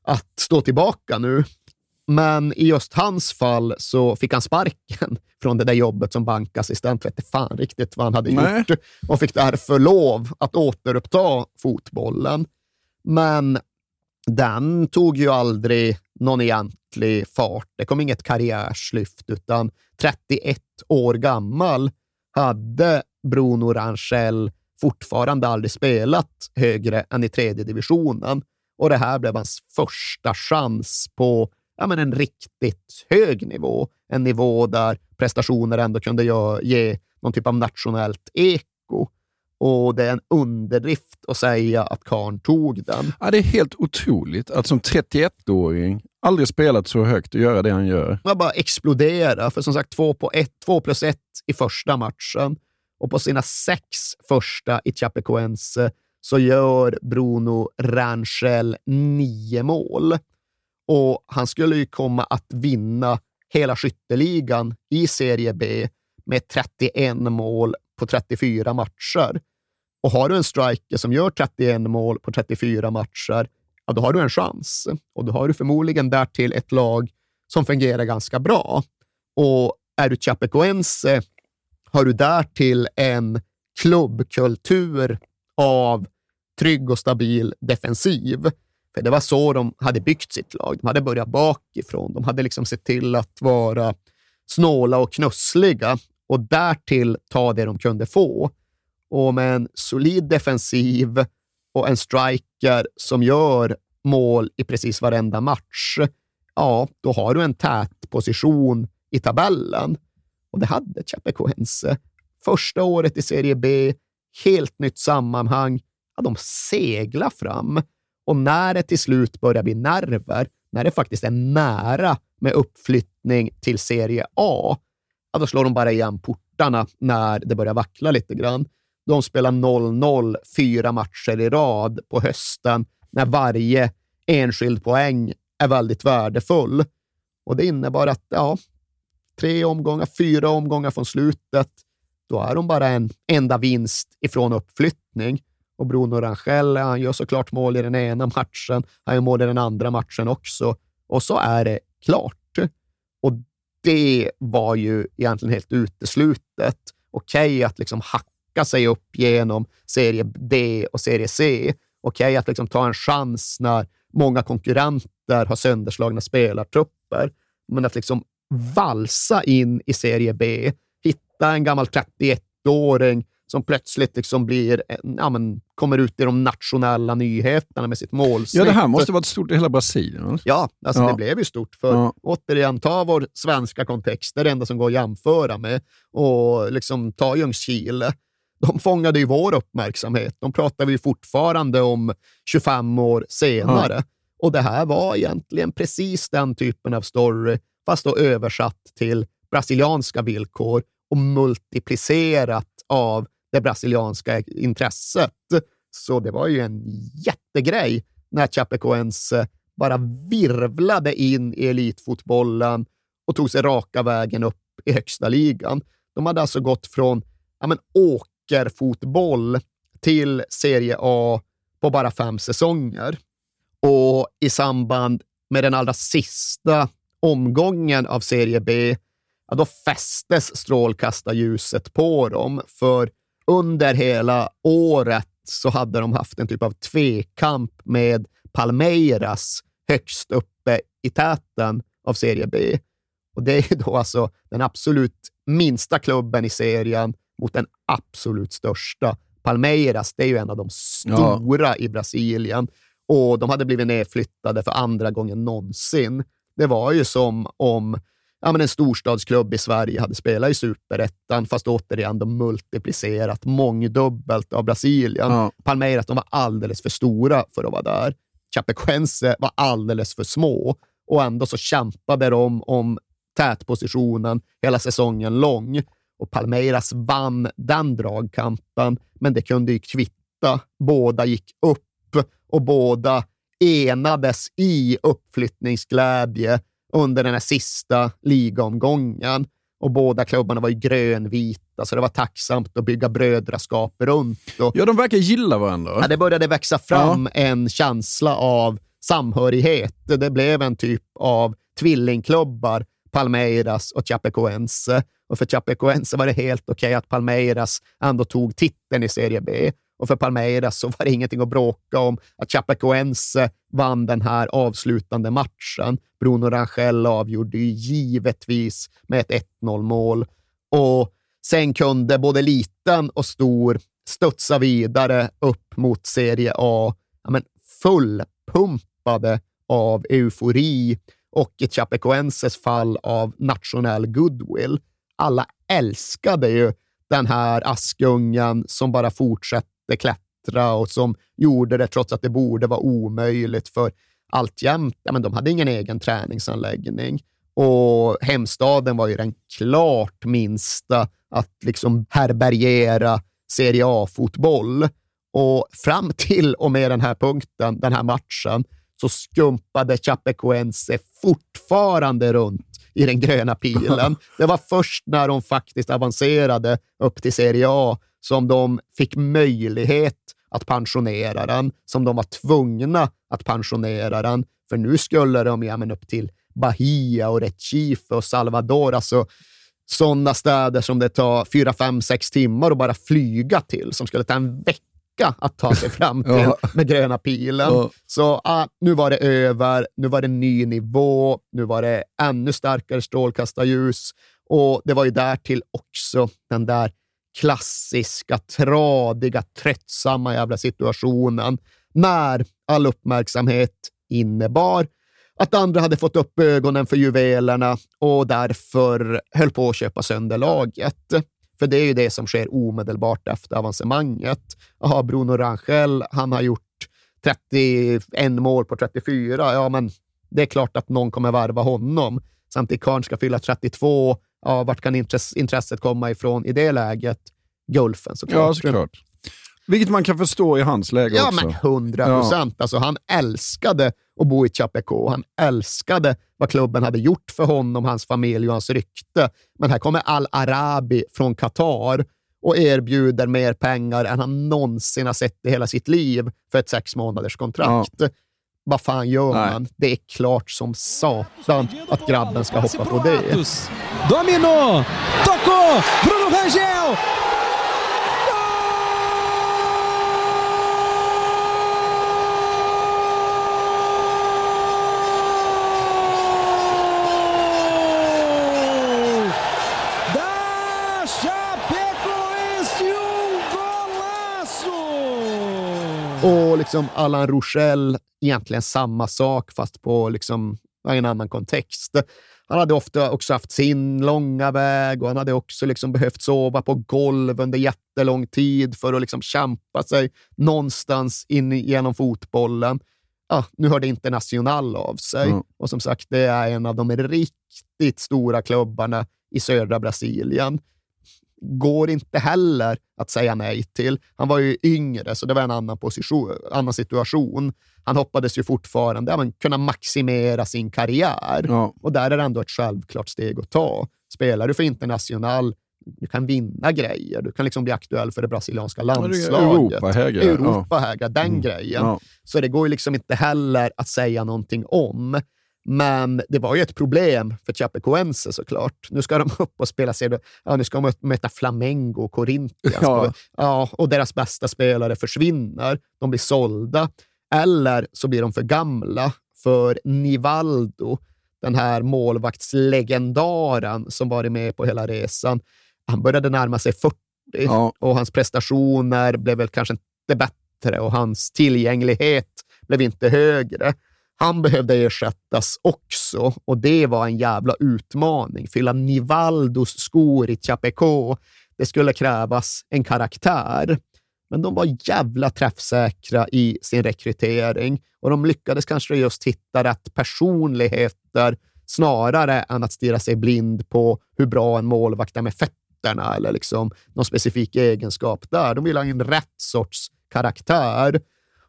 att stå tillbaka nu. Men i just hans fall så fick han sparken från det där jobbet som bankassistent. Vet fan riktigt vad han hade Nej. gjort och fick därför lov att återuppta fotbollen. Men den tog ju aldrig någon egentlig fart. Det kom inget karriärslyft, utan 31 år gammal hade Bruno Rangel fortfarande aldrig spelat högre än i tredje divisionen och det här blev hans första chans på ja, men en riktigt hög nivå. En nivå där prestationer ändå kunde ge någon typ av nationellt eko. Och det är en underdrift att säga att Karn tog den. Ja, det är helt otroligt att som 31-åring aldrig spelat så högt och göra det han gör. Man bara explodera, för som sagt två, på ett, två plus ett i första matchen. Och på sina sex första i Chapecoense så gör Bruno Rangel nio mål. Och han skulle ju komma att vinna hela skytteligan i Serie B med 31 mål på 34 matcher. Och har du en striker som gör 31 mål på 34 matcher, ja, då har du en chans. Och då har du förmodligen därtill ett lag som fungerar ganska bra. Och är du Chapecoense har du därtill en klubbkultur av trygg och stabil defensiv. För det var så de hade byggt sitt lag. De hade börjat bakifrån. De hade liksom sett till att vara snåla och knussliga och därtill ta det de kunde få. Och med en solid defensiv och en striker som gör mål i precis varenda match, ja, då har du en tät position i tabellen. Och det hade Chapecoense. Eh, första året i Serie B, helt nytt sammanhang. Ja, de seglar fram. Och när det till slut börjar bli nerver, när det faktiskt är nära med uppflyttning till Serie A, ja, då slår de bara igen portarna när det börjar vackla lite grann. De spelar 0-0 fyra matcher i rad på hösten när varje enskild poäng är väldigt värdefull. Och det innebar att ja, tre omgångar, fyra omgångar från slutet, då är de bara en enda vinst ifrån uppflyttning. Och Bruno Rangel, han gör såklart mål i den ena matchen, han gör mål i den andra matchen också. Och så är det klart. Och det var ju egentligen helt uteslutet. Okej okay, att liksom hacka sig upp genom serie D och serie C. Okej okay, att liksom ta en chans när många konkurrenter har sönderslagna spelartrupper. Men att liksom valsa in i serie B, hitta en gammal 31-åring som plötsligt liksom blir, ja, men, kommer ut i de nationella nyheterna med sitt målsnitt. Ja, det här måste varit stort i hela Brasilien. Ja, alltså ja. det blev ju stort. För ja. återigen, ta vår svenska kontext, det är det enda som går att jämföra med. Och liksom ta Ljungskile. De fångade ju vår uppmärksamhet. De pratar vi fortfarande om 25 år senare. Ja. Och det här var egentligen precis den typen av story, fast då översatt till brasilianska villkor och multiplicerat av det brasilianska intresset. Så det var ju en jättegrej när Chapecoense eh, bara virvlade in i elitfotbollen och tog sig raka vägen upp i högsta ligan. De hade alltså gått från ja, men, åkerfotboll till Serie A på bara fem säsonger. Och i samband med den allra sista omgången av Serie B, ja, då fästes strålkastarljuset på dem. För under hela året så hade de haft en typ av tvekamp med Palmeiras högst uppe i täten av Serie B. Och det är då alltså den absolut minsta klubben i serien mot den absolut största. Palmeiras, det är ju en av de stora ja. i Brasilien och de hade blivit nedflyttade för andra gången någonsin. Det var ju som om ja, men en storstadsklubb i Sverige hade spelat i superettan, fast återigen de multiplicerat mångdubbelt av Brasilien. Ja. Palmeiras de var alldeles för stora för att vara där. Chapecoense var alldeles för små och ändå så kämpade de om tätpositionen hela säsongen lång. Och Palmeiras vann den dragkampen, men det kunde ju kvitta. Båda gick upp och båda enades i uppflyttningsglädje under den här sista ligaomgången. Och båda klubbarna var ju grönvita, så det var tacksamt att bygga brödraskap runt. Och, ja, de verkar gilla varandra. Ja, det började växa fram ja. en känsla av samhörighet. Det blev en typ av tvillingklubbar, Palmeiras och Chapecoense. Och för Chapecoense var det helt okej okay att Palmeiras ändå tog titeln i Serie B. Och för Palmeiras så var det ingenting att bråka om att Chapecoense vann den här avslutande matchen. Bruno Rangel avgjorde ju givetvis med ett 1-0 mål. Och sen kunde både liten och stor studsa vidare upp mot Serie A, ja, men fullpumpade av eufori och i Chapecoenses fall av nationell goodwill. Alla älskade ju den här Askungen som bara fortsatte klättra och som gjorde det trots att det borde vara omöjligt för alltjämt, ja, men de hade ingen egen träningsanläggning. Och hemstaden var ju den klart minsta att liksom härbärgera Serie A-fotboll. Och fram till och med den här punkten, den här matchen, så skumpade Chapecoense fortfarande runt i den gröna pilen. Det var först när de faktiskt avancerade upp till Serie A som de fick möjlighet att pensionera den, som de var tvungna att pensionera den. För nu skulle de ja, men upp till Bahia och Recife och Salvador, alltså sådana städer som det tar fyra, fem, sex timmar att bara flyga till, som skulle ta en vecka att ta sig fram till Ja. med gröna pilen. Ja. Så ah, nu var det över, nu var det ny nivå, nu var det ännu starkare strålkastarljus och det var ju därtill också den där klassiska, tradiga, tröttsamma jävla situationen när all uppmärksamhet innebar att andra hade fått upp ögonen för juvelerna och därför höll på att köpa sönder laget. För det är ju det som sker omedelbart efter avancemanget. Aha, Bruno Rangel, han har gjort 31 mål på 34. Ja, men det är klart att någon kommer värva honom. Samtidigt Karn ska fylla 32. Ja, vart kan intress- intresset komma ifrån i det läget? Gulfen såklart. Ja, såklart. Vilket man kan förstå i hans läge Ja, också. men hundra procent. Alltså, han älskade att bo i Chapeco. Han älskade vad klubben hade gjort för honom, hans familj och hans rykte. Men här kommer Al-Arabi från Qatar och erbjuder mer pengar än han någonsin har sett i hela sitt liv för ett sex månaders kontrakt. Vad fan gör Nej. man? Det är klart som satan att grabben ska hoppa på det. Atos. Dominou! Tocou! Bruno Rangel! Och liksom Allan Rochelle, egentligen samma sak fast på liksom en annan kontext. Han hade ofta också haft sin långa väg och han hade också liksom behövt sova på golv under jättelång tid för att liksom kämpa sig någonstans in genom fotbollen. Ja, nu hörde International av sig Mm. och som sagt, det är en av de riktigt stora klubbarna i södra Brasilien går inte heller att säga nej till. Han var ju yngre, så det var en annan, position, annan situation. Han hoppades ju fortfarande ja, men, kunna maximera sin karriär. Ja. Och där är det ändå ett självklart steg att ta. Spelar du för International, du kan vinna grejer. Du kan liksom bli aktuell för det brasilianska landslaget. Europa-hägrar, Europa-hägrar, den Mm. grejen. Ja. Så det går ju liksom inte heller att säga någonting om. Men det var ju ett problem för Chapecoense såklart. Nu ska de upp och spela serie. Ja, nu ska de möta Flamengo och Corinthians. Ja. Ja, och deras bästa spelare försvinner. De blir sålda. Eller så blir de för gamla. För Nivaldo, den här målvaktslegendaren som varit med på hela resan, han började närma sig 40 Ja. och hans prestationer blev väl kanske inte bättre och hans tillgänglighet blev inte högre. Han behövde ersättas också och det var en jävla utmaning. Fylla Nivaldos skor i Chapeco, det skulle krävas en karaktär. Men de var jävla träffsäkra i sin rekrytering och de lyckades kanske just hitta rätt personligheter snarare än att stirra sig blind på hur bra en målvakt är med fötterna eller liksom någon specifik egenskap där. De ville ha in rätt sorts karaktär.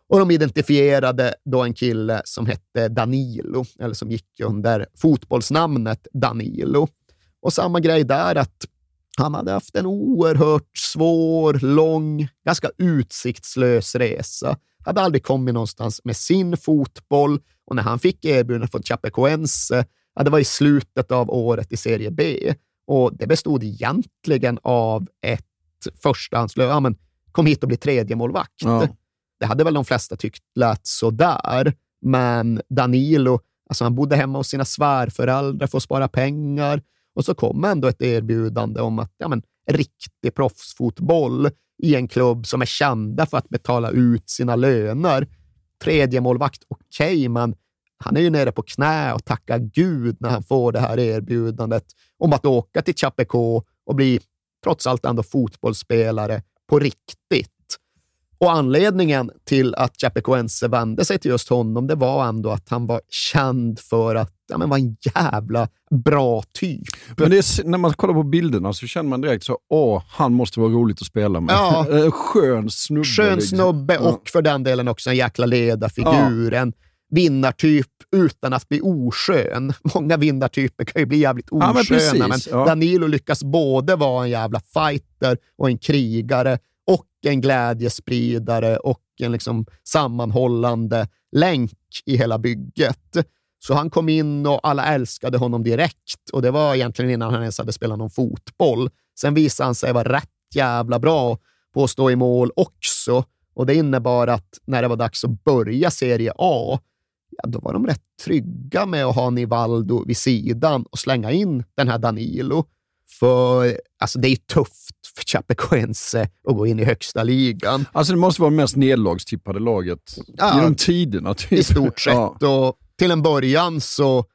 Och de identifierade då en kille som hette Danilo, eller som gick under fotbollsnamnet Danilo. Och samma grej där, att han hade haft en oerhört svår, lång, ganska utsiktslös resa. Hade aldrig kommit någonstans med sin fotboll och när han fick erbjudandet från Chapecoense, ja, det var i slutet av året i Serie B och det bestod egentligen av ett förstahandslöp. Ja, men kom hit och bli tredje målvakt. Ja. Det hade väl de flesta tyckt lät sådär, men Danilo, alltså han bodde hemma hos sina svärföräldrar för att spara pengar och så kom ändå ett erbjudande om att ja, men, riktig proffsfotboll i en klubb som är kända för att betala ut sina löner. Tredje målvakt, okej, men han är ju nere på knä och tackar Gud när han får det här erbjudandet om att åka till Chapeco och bli trots allt ändå fotbollsspelare på riktigt. Och anledningen till att Chapecoense vände sig till just honom, det var ändå att han var känd för att ja, men var en jävla bra typ. Men är, när man kollar på bilderna så känner man direkt så, åh, han måste vara roligt att spela med. Ja. Skön snubbe. Skön liksom. snubbe och Ja. för den delen också en jäkla ledarfigur. En vinnartyp utan att bli oskön. Många vinnartyper kan ju bli jävligt Ja, men osköna, precis, men ja. Danilo lyckas både vara en jävla fighter och en krigare och en glädjespridare och en liksom sammanhållande länk i hela bygget. Så han kom in och alla älskade honom direkt och det var egentligen innan han ens hade spelat någon fotboll. Sen visade han sig vara rätt jävla bra på att stå i mål också och det innebar att när det var dags att börja Serie A, ja, då var de rätt trygga med att ha Nivaldo vid sidan och slänga in den här Danilo. För alltså, det är tufft för Chapecoense att gå in i högsta ligan. Alltså det måste vara det mest nedlagstippade laget Ja. genom tiderna. Typ. i stort sett. Ja. Och till en början så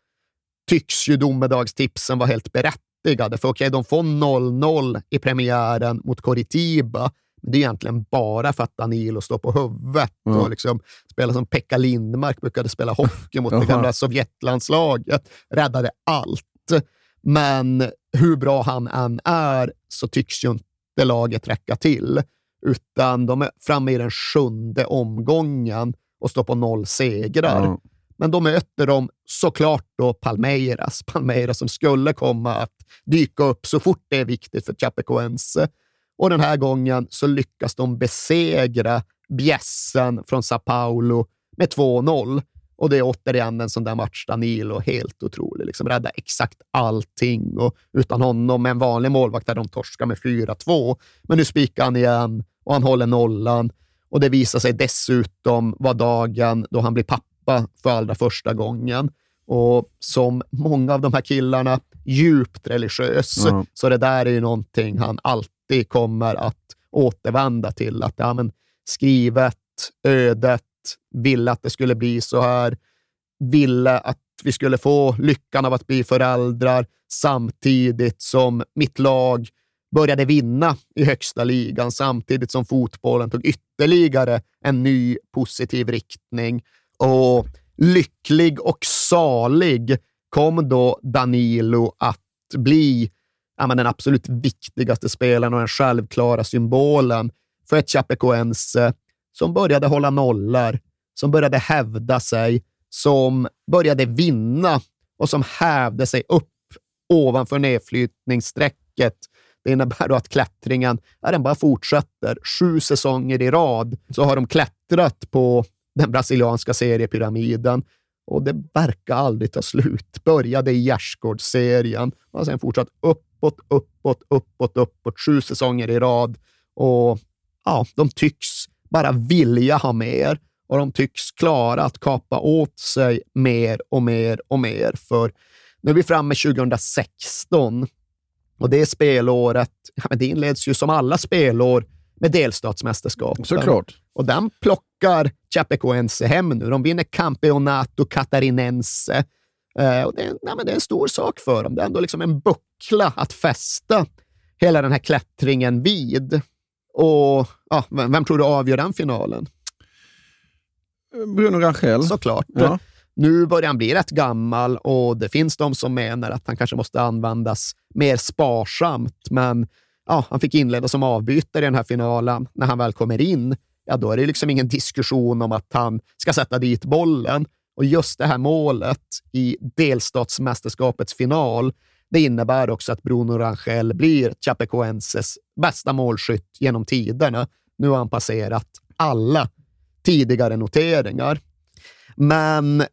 tycks ju domedagstipsen vara helt berättigade. För okej, de får 0-0 i premiären mot Coritiba, men det är egentligen bara för att Danilo står på huvudet Ja. och liksom spelar som Pekka Lindmark brukade spela hockey mot det gamla Sovjetlandslaget. Räddade allt. Men hur bra han än är så tycks ju inte laget räcka till, utan de är framme i den sjunde omgången och står på noll segrar. Ja. Men då möter de såklart då Palmeiras. Palmeiras som skulle komma att dyka upp så fort det är viktigt för Chapecoense. Och den här gången så lyckas de besegra bjässen från Sao Paulo med 2-0. Och det är återigen en sån där match Danilo, helt otrolig. Liksom räddar exakt allting. Och utan honom, en vanlig målvakt, där de torskar med 4-2. Men nu spikar han igen och han håller nollan. Och det visar sig dessutom vara dagen då han blir pappa för allra första gången. Och som många av de här killarna, djupt religiös. Ja. Så det där är ju någonting han alltid kommer att återvända till. Att ja, men skrivet, ödet, ville att det skulle bli så här, ville att vi skulle få lyckan av att bli föräldrar samtidigt som mitt lag började vinna i högsta ligan, samtidigt som fotbollen tog ytterligare en ny positiv riktning. Och lycklig och salig kom då Danilo att bli ja, men den absolut viktigaste spelaren och den självklara symbolen för ett Chapecoense som började hålla nollar, som började hävda sig, som började vinna och som hävde sig upp ovanför nedflyttningsstrecket. Det innebär då att klättringen, ja, den bara fortsätter. Sju säsonger i rad så har de klättrat på den brasilianska seriepyramiden och det verkar aldrig ta slut. Började i gärdsgårdsserien och sen fortsatt uppåt, uppåt, uppåt, uppåt. Sju säsonger i rad och ja, de tycks bara vilja ha mer och de tycks klara att kapa åt sig mer och mer och mer. För nu är vi framme 2016 och det spelåret, ja, det inleds ju som alla spelår med delstatsmästerskap. Såklart. Och den plockar Chapecoense hem nu. De vinner Campeonato Catarinense. Eh, och det, är, nej, men det är en stor sak för dem. Det är ändå liksom en buckla att fästa hela den här klättringen vid. Och ja, vem, vem tror du avgör den finalen? Bruno Rangel. Såklart. Ja. Nu börjar han bli rätt gammal och det finns de som menar att han kanske måste användas mer sparsamt, men ja, han fick inleda som avbytare i den här finalen. När han väl kommer in, ja, då är det liksom ingen diskussion om att han ska sätta dit bollen. Och just det här målet i delstatsmästerskapets final, det innebär också att Bruno Rangel blir Chapecoenses bästa målskytt genom tiderna. Nu har han passerat alla tidigare noteringar. Men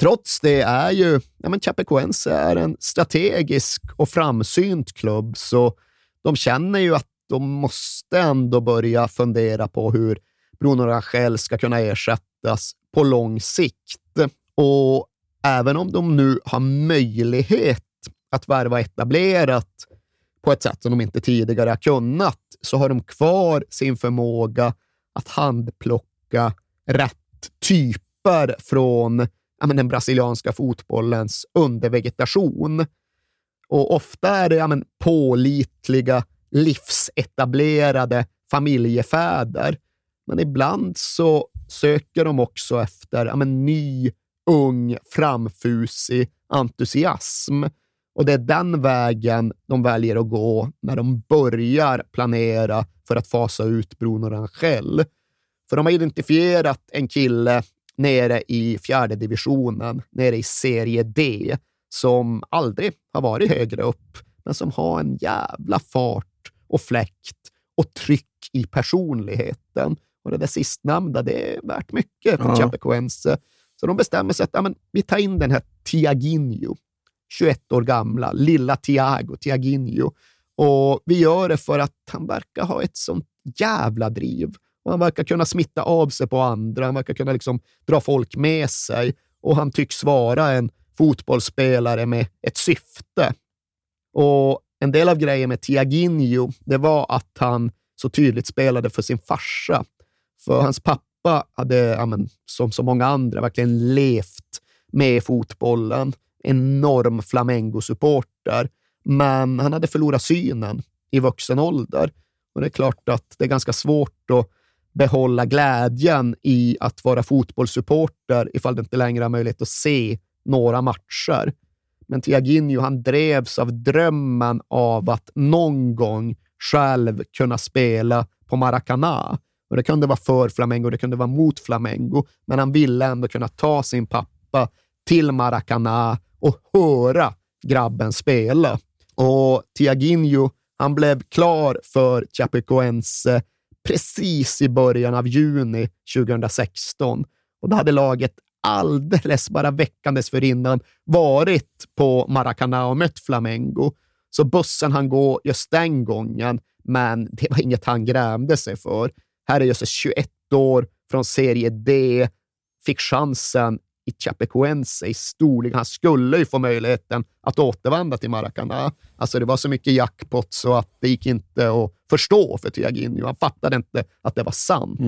trots det är ju ja, men Chapecoense är en strategisk och framsynt klubb, så de känner ju att de måste ändå börja fundera på hur Bruno Rangel ska kunna ersättas på lång sikt. Och även om de nu har möjlighet att värva etablerat på ett sätt som de inte tidigare har kunnat, så har de kvar sin förmåga att handplocka rätt typer från ja, men den brasilianska fotbollens undervegetation. Och ofta är det ja, men, pålitliga, livsetablerade familjefäder. Men ibland så söker de också efter ja, men, ny, ung, framfusig entusiasm. Och det är den vägen de väljer att gå när de börjar planera för att fasa ut Bruno Rangel. För de har identifierat en kille nere i fjärde divisionen, nere i serie D, som aldrig har varit högre upp, men som har en jävla fart och fläkt och tryck i personligheten. Och det där sistnämnda, det är värt mycket för ja. Chapecoense. Så de bestämmer sig att ja, men, vi tar in den här Tiaginho, 21 år gamla, lilla Tiago, Tiaginho. Och vi gör det för att han verkar ha ett sånt jävla driv. Och han verkar kunna smitta av sig på andra, han verkar kunna liksom dra folk med sig och han tycks vara en fotbollsspelare med ett syfte. Och en del av grejen med Tiaginho, det var att han så tydligt spelade för sin farsa. För hans pappa hade, ja, men, som så många andra, verkligen levt med fotbollen. Enorm Flamengo-supporter. Men han hade förlorat synen i vuxen ålder. Och det är klart att det är ganska svårt att behålla glädjen i att vara fotbollssupporter ifall du inte längre har möjlighet att se några matcher. Men Tiaginho, han drevs av drömmen av att någon gång själv kunna spela på Maracana. Och det kunde vara för Flamengo, det kunde vara mot Flamengo, men han ville ändå kunna ta sin pappa till Maracana och höra grabben spela. Och Tiaginho, han blev klar för Chapecoense precis i början av juni 2016. Och då hade laget alldeles bara veckandes dessförinnan varit på Maracanã och mött Flamengo. Så bussen han gå just den gången, men det var inget han grämde sig för. Här är just 21 år från serie D, fick chansen Chapecoense i storlek. Han skulle ju få möjligheten att återvända till Maracanã. Alltså det var så mycket jackpot så att det gick inte att förstå för Tiaginho. Han fattade inte att det var sant.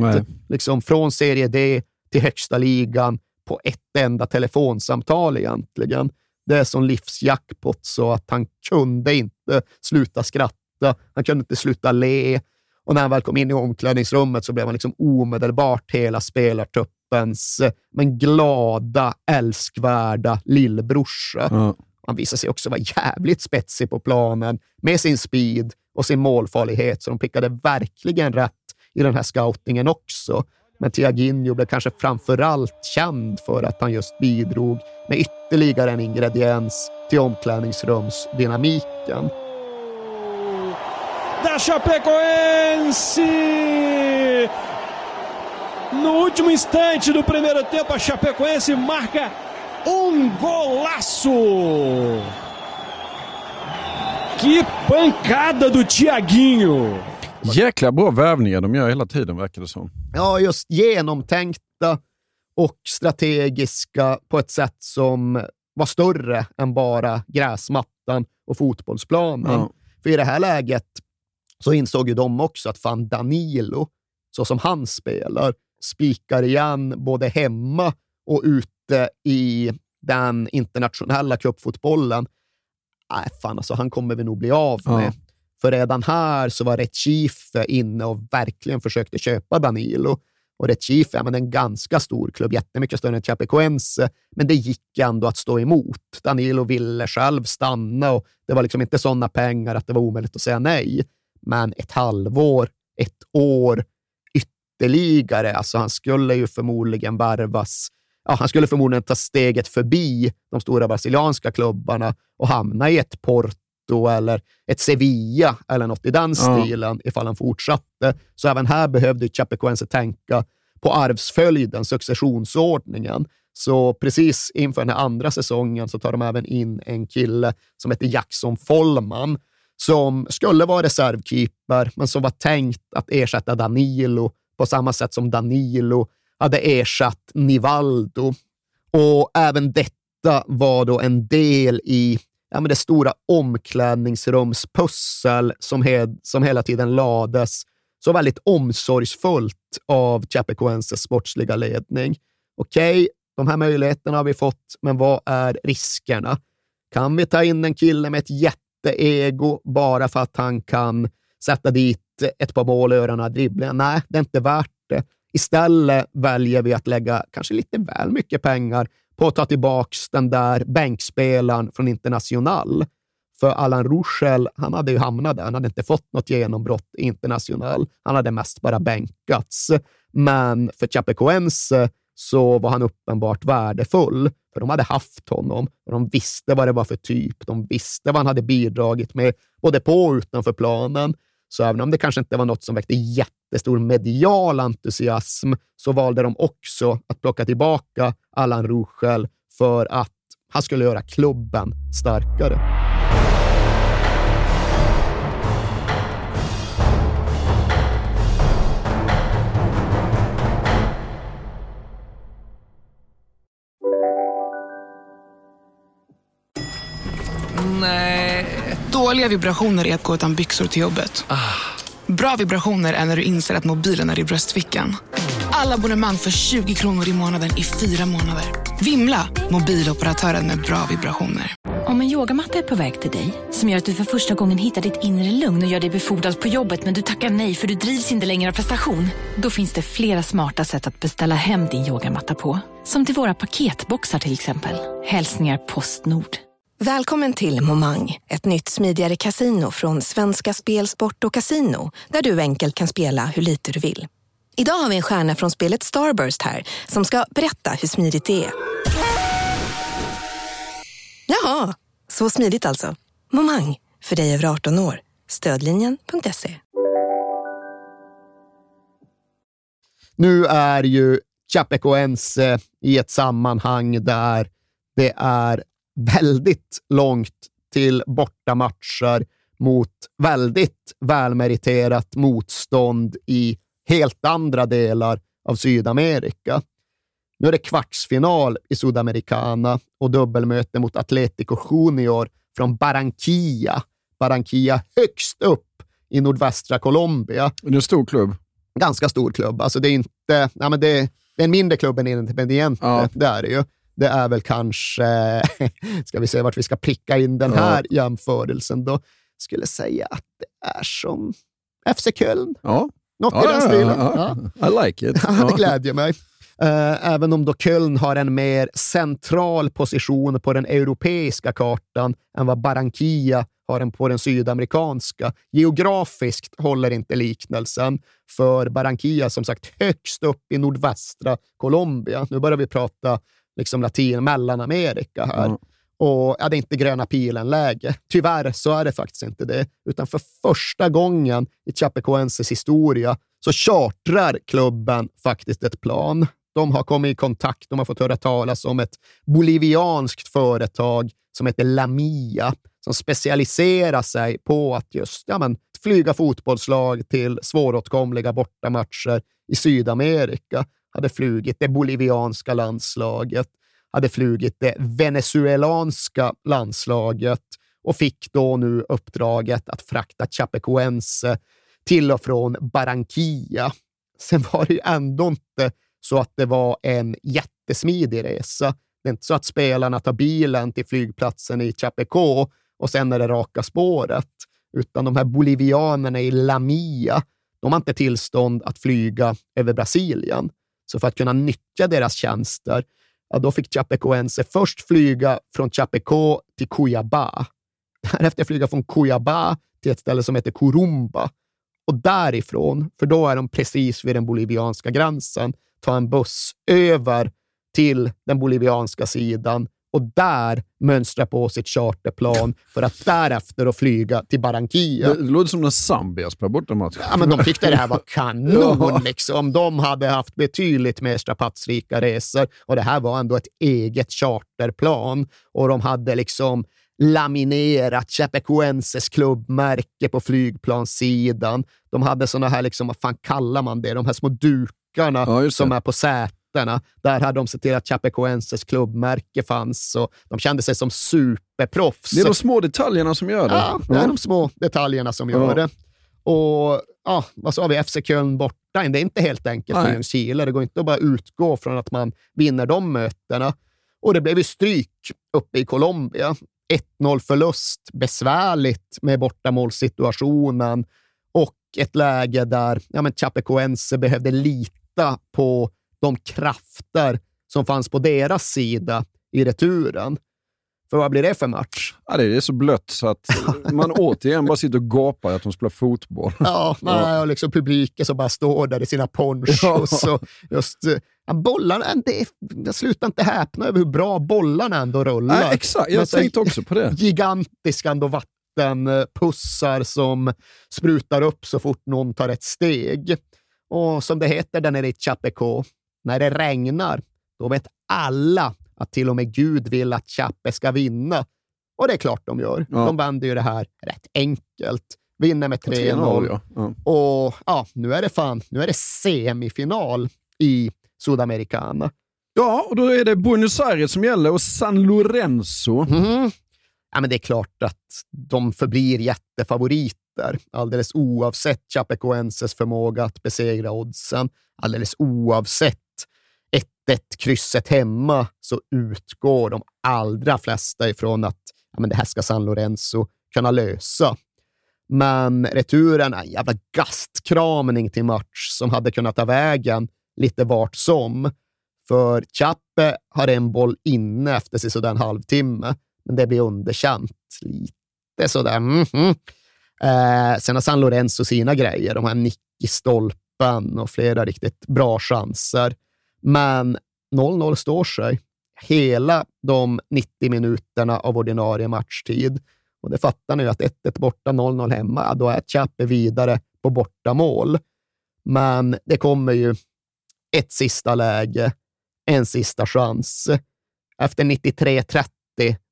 Liksom från serie D till högsta ligan på ett enda telefonsamtal egentligen. Det är som livsjackpot så att han kunde inte sluta skratta. Han kunde inte sluta le. Och när han väl kom in i omklädningsrummet så blev han liksom omedelbart hela spelartruppen gruppens eh, men glada, älskvärda lillbrorsa. Mm. Han visar sig också vara jävligt spetsig på planen med sin speed och sin målfarlighet, så de pickade verkligen rätt i den här scoutingen också. Men Tiaginho blev kanske framför allt känd för att han just bidrog med ytterligare en ingrediens till omklädningsrumsdynamiken. Da Chapecoense! No último instante do primeiro tempo, a Chapecoense marca um golaço. Que pancada do Tiaguinho! Jäkla bra värvningar de gör hela tiden, verkar det som. Ja, just genomtänkta och strategiska på ett sätt som var större än bara gräsmattan och fotbollsplanen. Ja. För i det här läget så insåg ju de också att fan Danilo, så som han spelar, spikar igen både hemma och ute i den internationella cupfotbollen. Nej, fan alltså, han kommer vi nog bli av med. Ja. För redan här så var Recife inne och verkligen försökte köpa Danilo. Och Recife är en ganska stor klubb, jättemycket större än Chapecoense, men det gick ändå att stå emot. Danilo ville själv stanna och det var liksom inte sådana pengar att det var omöjligt att säga nej. Men ett halvår, ett år, ytterligare. Alltså han skulle ju förmodligen värvas. Ja, han skulle förmodligen ta steget förbi de stora brasilianska klubbarna och hamna i ett Porto eller ett Sevilla eller något i den stilen ja. ifall han fortsatte. Så även här behövde Chapecoense tänka på arvsföljden, successionsordningen. Så precis inför den här andra säsongen så tar de även in en kille som heter Jackson Follman som skulle vara reservkeeper, men som var tänkt att ersätta Danilo på samma sätt som Danilo hade ersatt Nivaldo. Och även detta var då en del i ja, men det stora omklädningsrumspussel som, he som hela tiden lades så väldigt omsorgsfullt av Chapecoenses sportsliga ledning. Okej, okay, de här möjligheterna har vi fått, men vad är riskerna? Kan vi ta in en kille med ett jätteego bara för att han kan sätta dit ett par mål och göra några dribblingar? Nej, det är inte värt det. Istället väljer vi att lägga kanske lite väl mycket pengar på att ta tillbaka den där bänkspelaren från International. För Allan Ruschel, han hade ju hamnat där. Han hade inte fått något genombrott i International. Han hade mest bara bänkats. Men för Chapecoense så var han uppenbart värdefull, för de hade haft honom och de visste vad det var för typ. De visste vad han hade bidragit med, både på och utanför planen. Så även om det kanske inte var något som väckte jättestor medial entusiasm, så valde de också att plocka tillbaka Allan Ruschel för att han skulle göra klubben starkare. Dåliga vibrationer är att gå utan byxor till jobbet. Bra vibrationer är när du inser att mobilen är i bröstfickan. Alla abonnemang för 20 kronor i månaden i fyra månader. Vimla! Mobiloperatören med bra vibrationer. Om en yogamatta är på väg till dig, som gör att du för första gången hittar ditt inre lugn och gör dig befordrad på jobbet men du tackar nej för du drivs inte längre av prestation. Då finns det flera smarta sätt att beställa hem din yogamatta på. Som till våra paketboxar till exempel. Hälsningar Postnord. Välkommen till Momang, ett nytt smidigare casino från Svenska Spel, Sport och Casino, där du enkelt kan spela hur lite du vill. Idag har vi en stjärna från spelet Starburst här, som ska berätta hur smidigt det är. Jaha, så smidigt alltså. Momang, för dig över 18 år. Stödlinjen.se. Nu är ju Chapecoense i ett sammanhang där det är väldigt långt till bortamatcher mot väldigt välmeriterat motstånd i helt andra delar av Sydamerika. Nu är det kvartsfinal i Sudamericana och dubbelmöte mot Atletico Junior från Barranquilla. Barranquilla högst upp i nordvästra Colombia. Det är en stor klubb. Ganska stor klubb. Alltså det är inte... Ja, men det, det är en mindre klubb än Independiente, Ja. det är det ju. Det är väl kanske, ska vi se vart vi ska pricka in den här jämförelsen då, skulle säga att det är som FC Köln. Ja. Något Ja, i den ja, stilen. ja, Ja. I like it. Ja, det Ja. glädjer mig. Eh, Även om då Köln har en mer central position på den europeiska kartan än vad Barranquilla har en på den sydamerikanska. Geografiskt håller inte liknelsen, för Barranquilla som sagt högst upp i nordvästra Colombia. Nu börjar vi prata liksom latin Mellanamerika här. Ja. Och ja, det är inte gröna pilen-läge. Tyvärr så är det faktiskt inte det, utan för första gången i Chapecoenses historia så chartrar klubben faktiskt ett plan. De har kommit i kontakt, de har fått höra talas om ett bolivianskt företag som heter Lamia, som specialiserar sig på att just ja, men, flyga fotbollslag till svåråtkomliga bortamatcher i Sydamerika. Hade flugit det bolivianska landslaget, hade flugit det venezuelanska landslaget och fick då nu uppdraget att frakta Chapecoense till och från Barranquilla. Sen var det ju ändå inte så att det var en jättesmidig resa. Det är inte så att spelarna tar bilen till flygplatsen i Chapeco och sen är det raka spåret, utan de här bolivianerna i Lamia, de har inte tillstånd att flyga över Brasilien. Så för att kunna nyttja deras tjänster, ja, då fick Chapecoense först flyga från Chapeco till Cuiabá. Därefter flyga från Cuiabá till ett ställe som heter Corumba. Och därifrån, för då är de precis vid den bolivianska gränsen, ta en buss över till den bolivianska sidan och där mönstra på sitt charterplan för att därefter då flyga till Barranquilla. Det låter som när Zambia spelar bortamatch. Ja, men de tyckte det här var kanon. Liksom. De hade haft betydligt mer strapatsrika resor och det här var ändå ett eget charterplan. Och de hade liksom laminerat Chapecoenses klubbmärke på flygplanssidan. De hade såna här, liksom, vad fan kallar man det, de här små dukarna Ja, det. som är på sätena. Där hade de sett till att Chapecoenses klubbmärke fanns och de kände sig som superproffs. Det är de små detaljerna som gör det. Ja, det är de små detaljerna som gör Ja. det. Och ja, vad sa vi, FC Köln borta. Det är inte helt enkelt för Ljungskile. Det går inte att bara utgå från att man vinner de mötena. Och det blev ju stryk uppe i Colombia. 1-0 förlust, besvärligt med bortamålssituationen och ett läge där ja, men Chapecoense behövde lita på de krafter som fanns på deras sida i returen. För vad blir det för match? Ja, det är så blött så att man återigen bara sitter och gapar att de spelar fotboll. Ja, nej, och liksom publiken som bara står där i sina ponchos. Ja. Och just, ja, bollarna, det, jag slutar inte häpna över hur bra bollarna ändå rullar. Nej, exakt, jag tänkte också på det. Gigantiska ändå vattenpussar som sprutar upp så fort någon tar ett steg. Och som det heter där nere i Chapeco, när det regnar, då vet alla att till och med Gud vill att Chape ska vinna. Och det är klart de gör. Ja. De vänder ju det här rätt enkelt. Vinner med 3-0. Ja. Ja. Och ja, nu är det fan, nu är det semifinal i Sudamericana. Ja, och då är det Buenos Aires som gäller och San Lorenzo. Mm. Ja, men det är klart att de förblir jättefavoriter, alldeles oavsett Chapecoenses förmåga att besegra oddsen, alldeles oavsett 1-1 krysset hemma så utgår de allra flesta ifrån att ja, men det här ska San Lorenzo kunna lösa. Men returen är en jävla gastkramning till match som hade kunnat ta vägen lite vart som. För Chappe har en boll inne efter sig sådär en halvtimme, men det blir underkänt. Lite sådär. Mm -hmm. eh, sen har San Lorenzo sina grejer. De har en nick i stolpen och flera riktigt bra chanser. Men 0-0 står sig hela de 90 minuterna av ordinarie matchtid. Och det fattar ni ju att 1-1 borta, 0-0 hemma, då är Chape vidare på bortamål. Men det kommer ju ett sista läge, en sista chans. Efter 93-30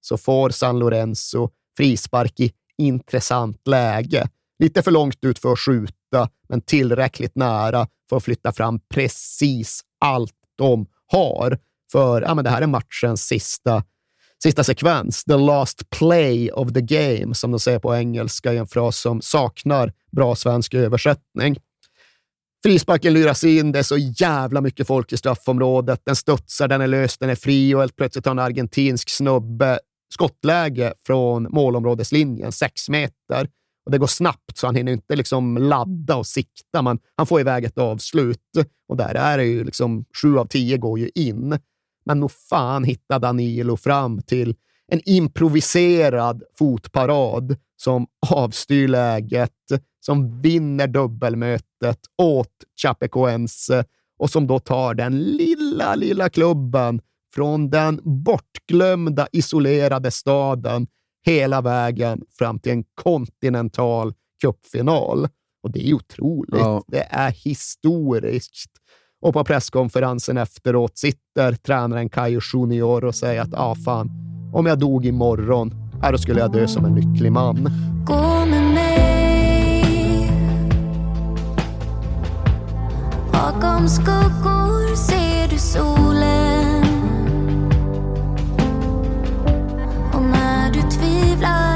så får San Lorenzo frispark i intressant läge. Lite för långt ut för att skjuta, men tillräckligt nära för att flytta fram precis allt de har. För ja, men det här är matchens sista, sista sekvens. The last play of the game, som de säger på engelska i en fras som saknar bra svensk översättning. Frisparken lyras in, det är så jävla mycket folk i straffområdet. Den studsar, den är lös, den är fri och helt plötsligt har en argentinsk snubbe skottläge från målområdeslinjen, sex meter. Och det går snabbt, så han hinner inte liksom ladda och sikta. Man, han får iväg ett avslut och där är det ju liksom sju av tio går ju in. Men nog fan hittar Danilo fram till en improviserad fotparad som avstyr läget, som vinner dubbelmötet åt Chapecoense och som då tar den lilla, lilla klubben från den bortglömda, isolerade staden hela vägen fram till en kontinental cupfinal. Och det är otroligt. Ja. Det är historiskt. Och på presskonferensen efteråt sitter tränaren Kayo Junior och säger att ah, fan, om jag dog imorgon, här då skulle jag dö som en lycklig man. Gå med mig Bakom skuggor ser du solen tvivlar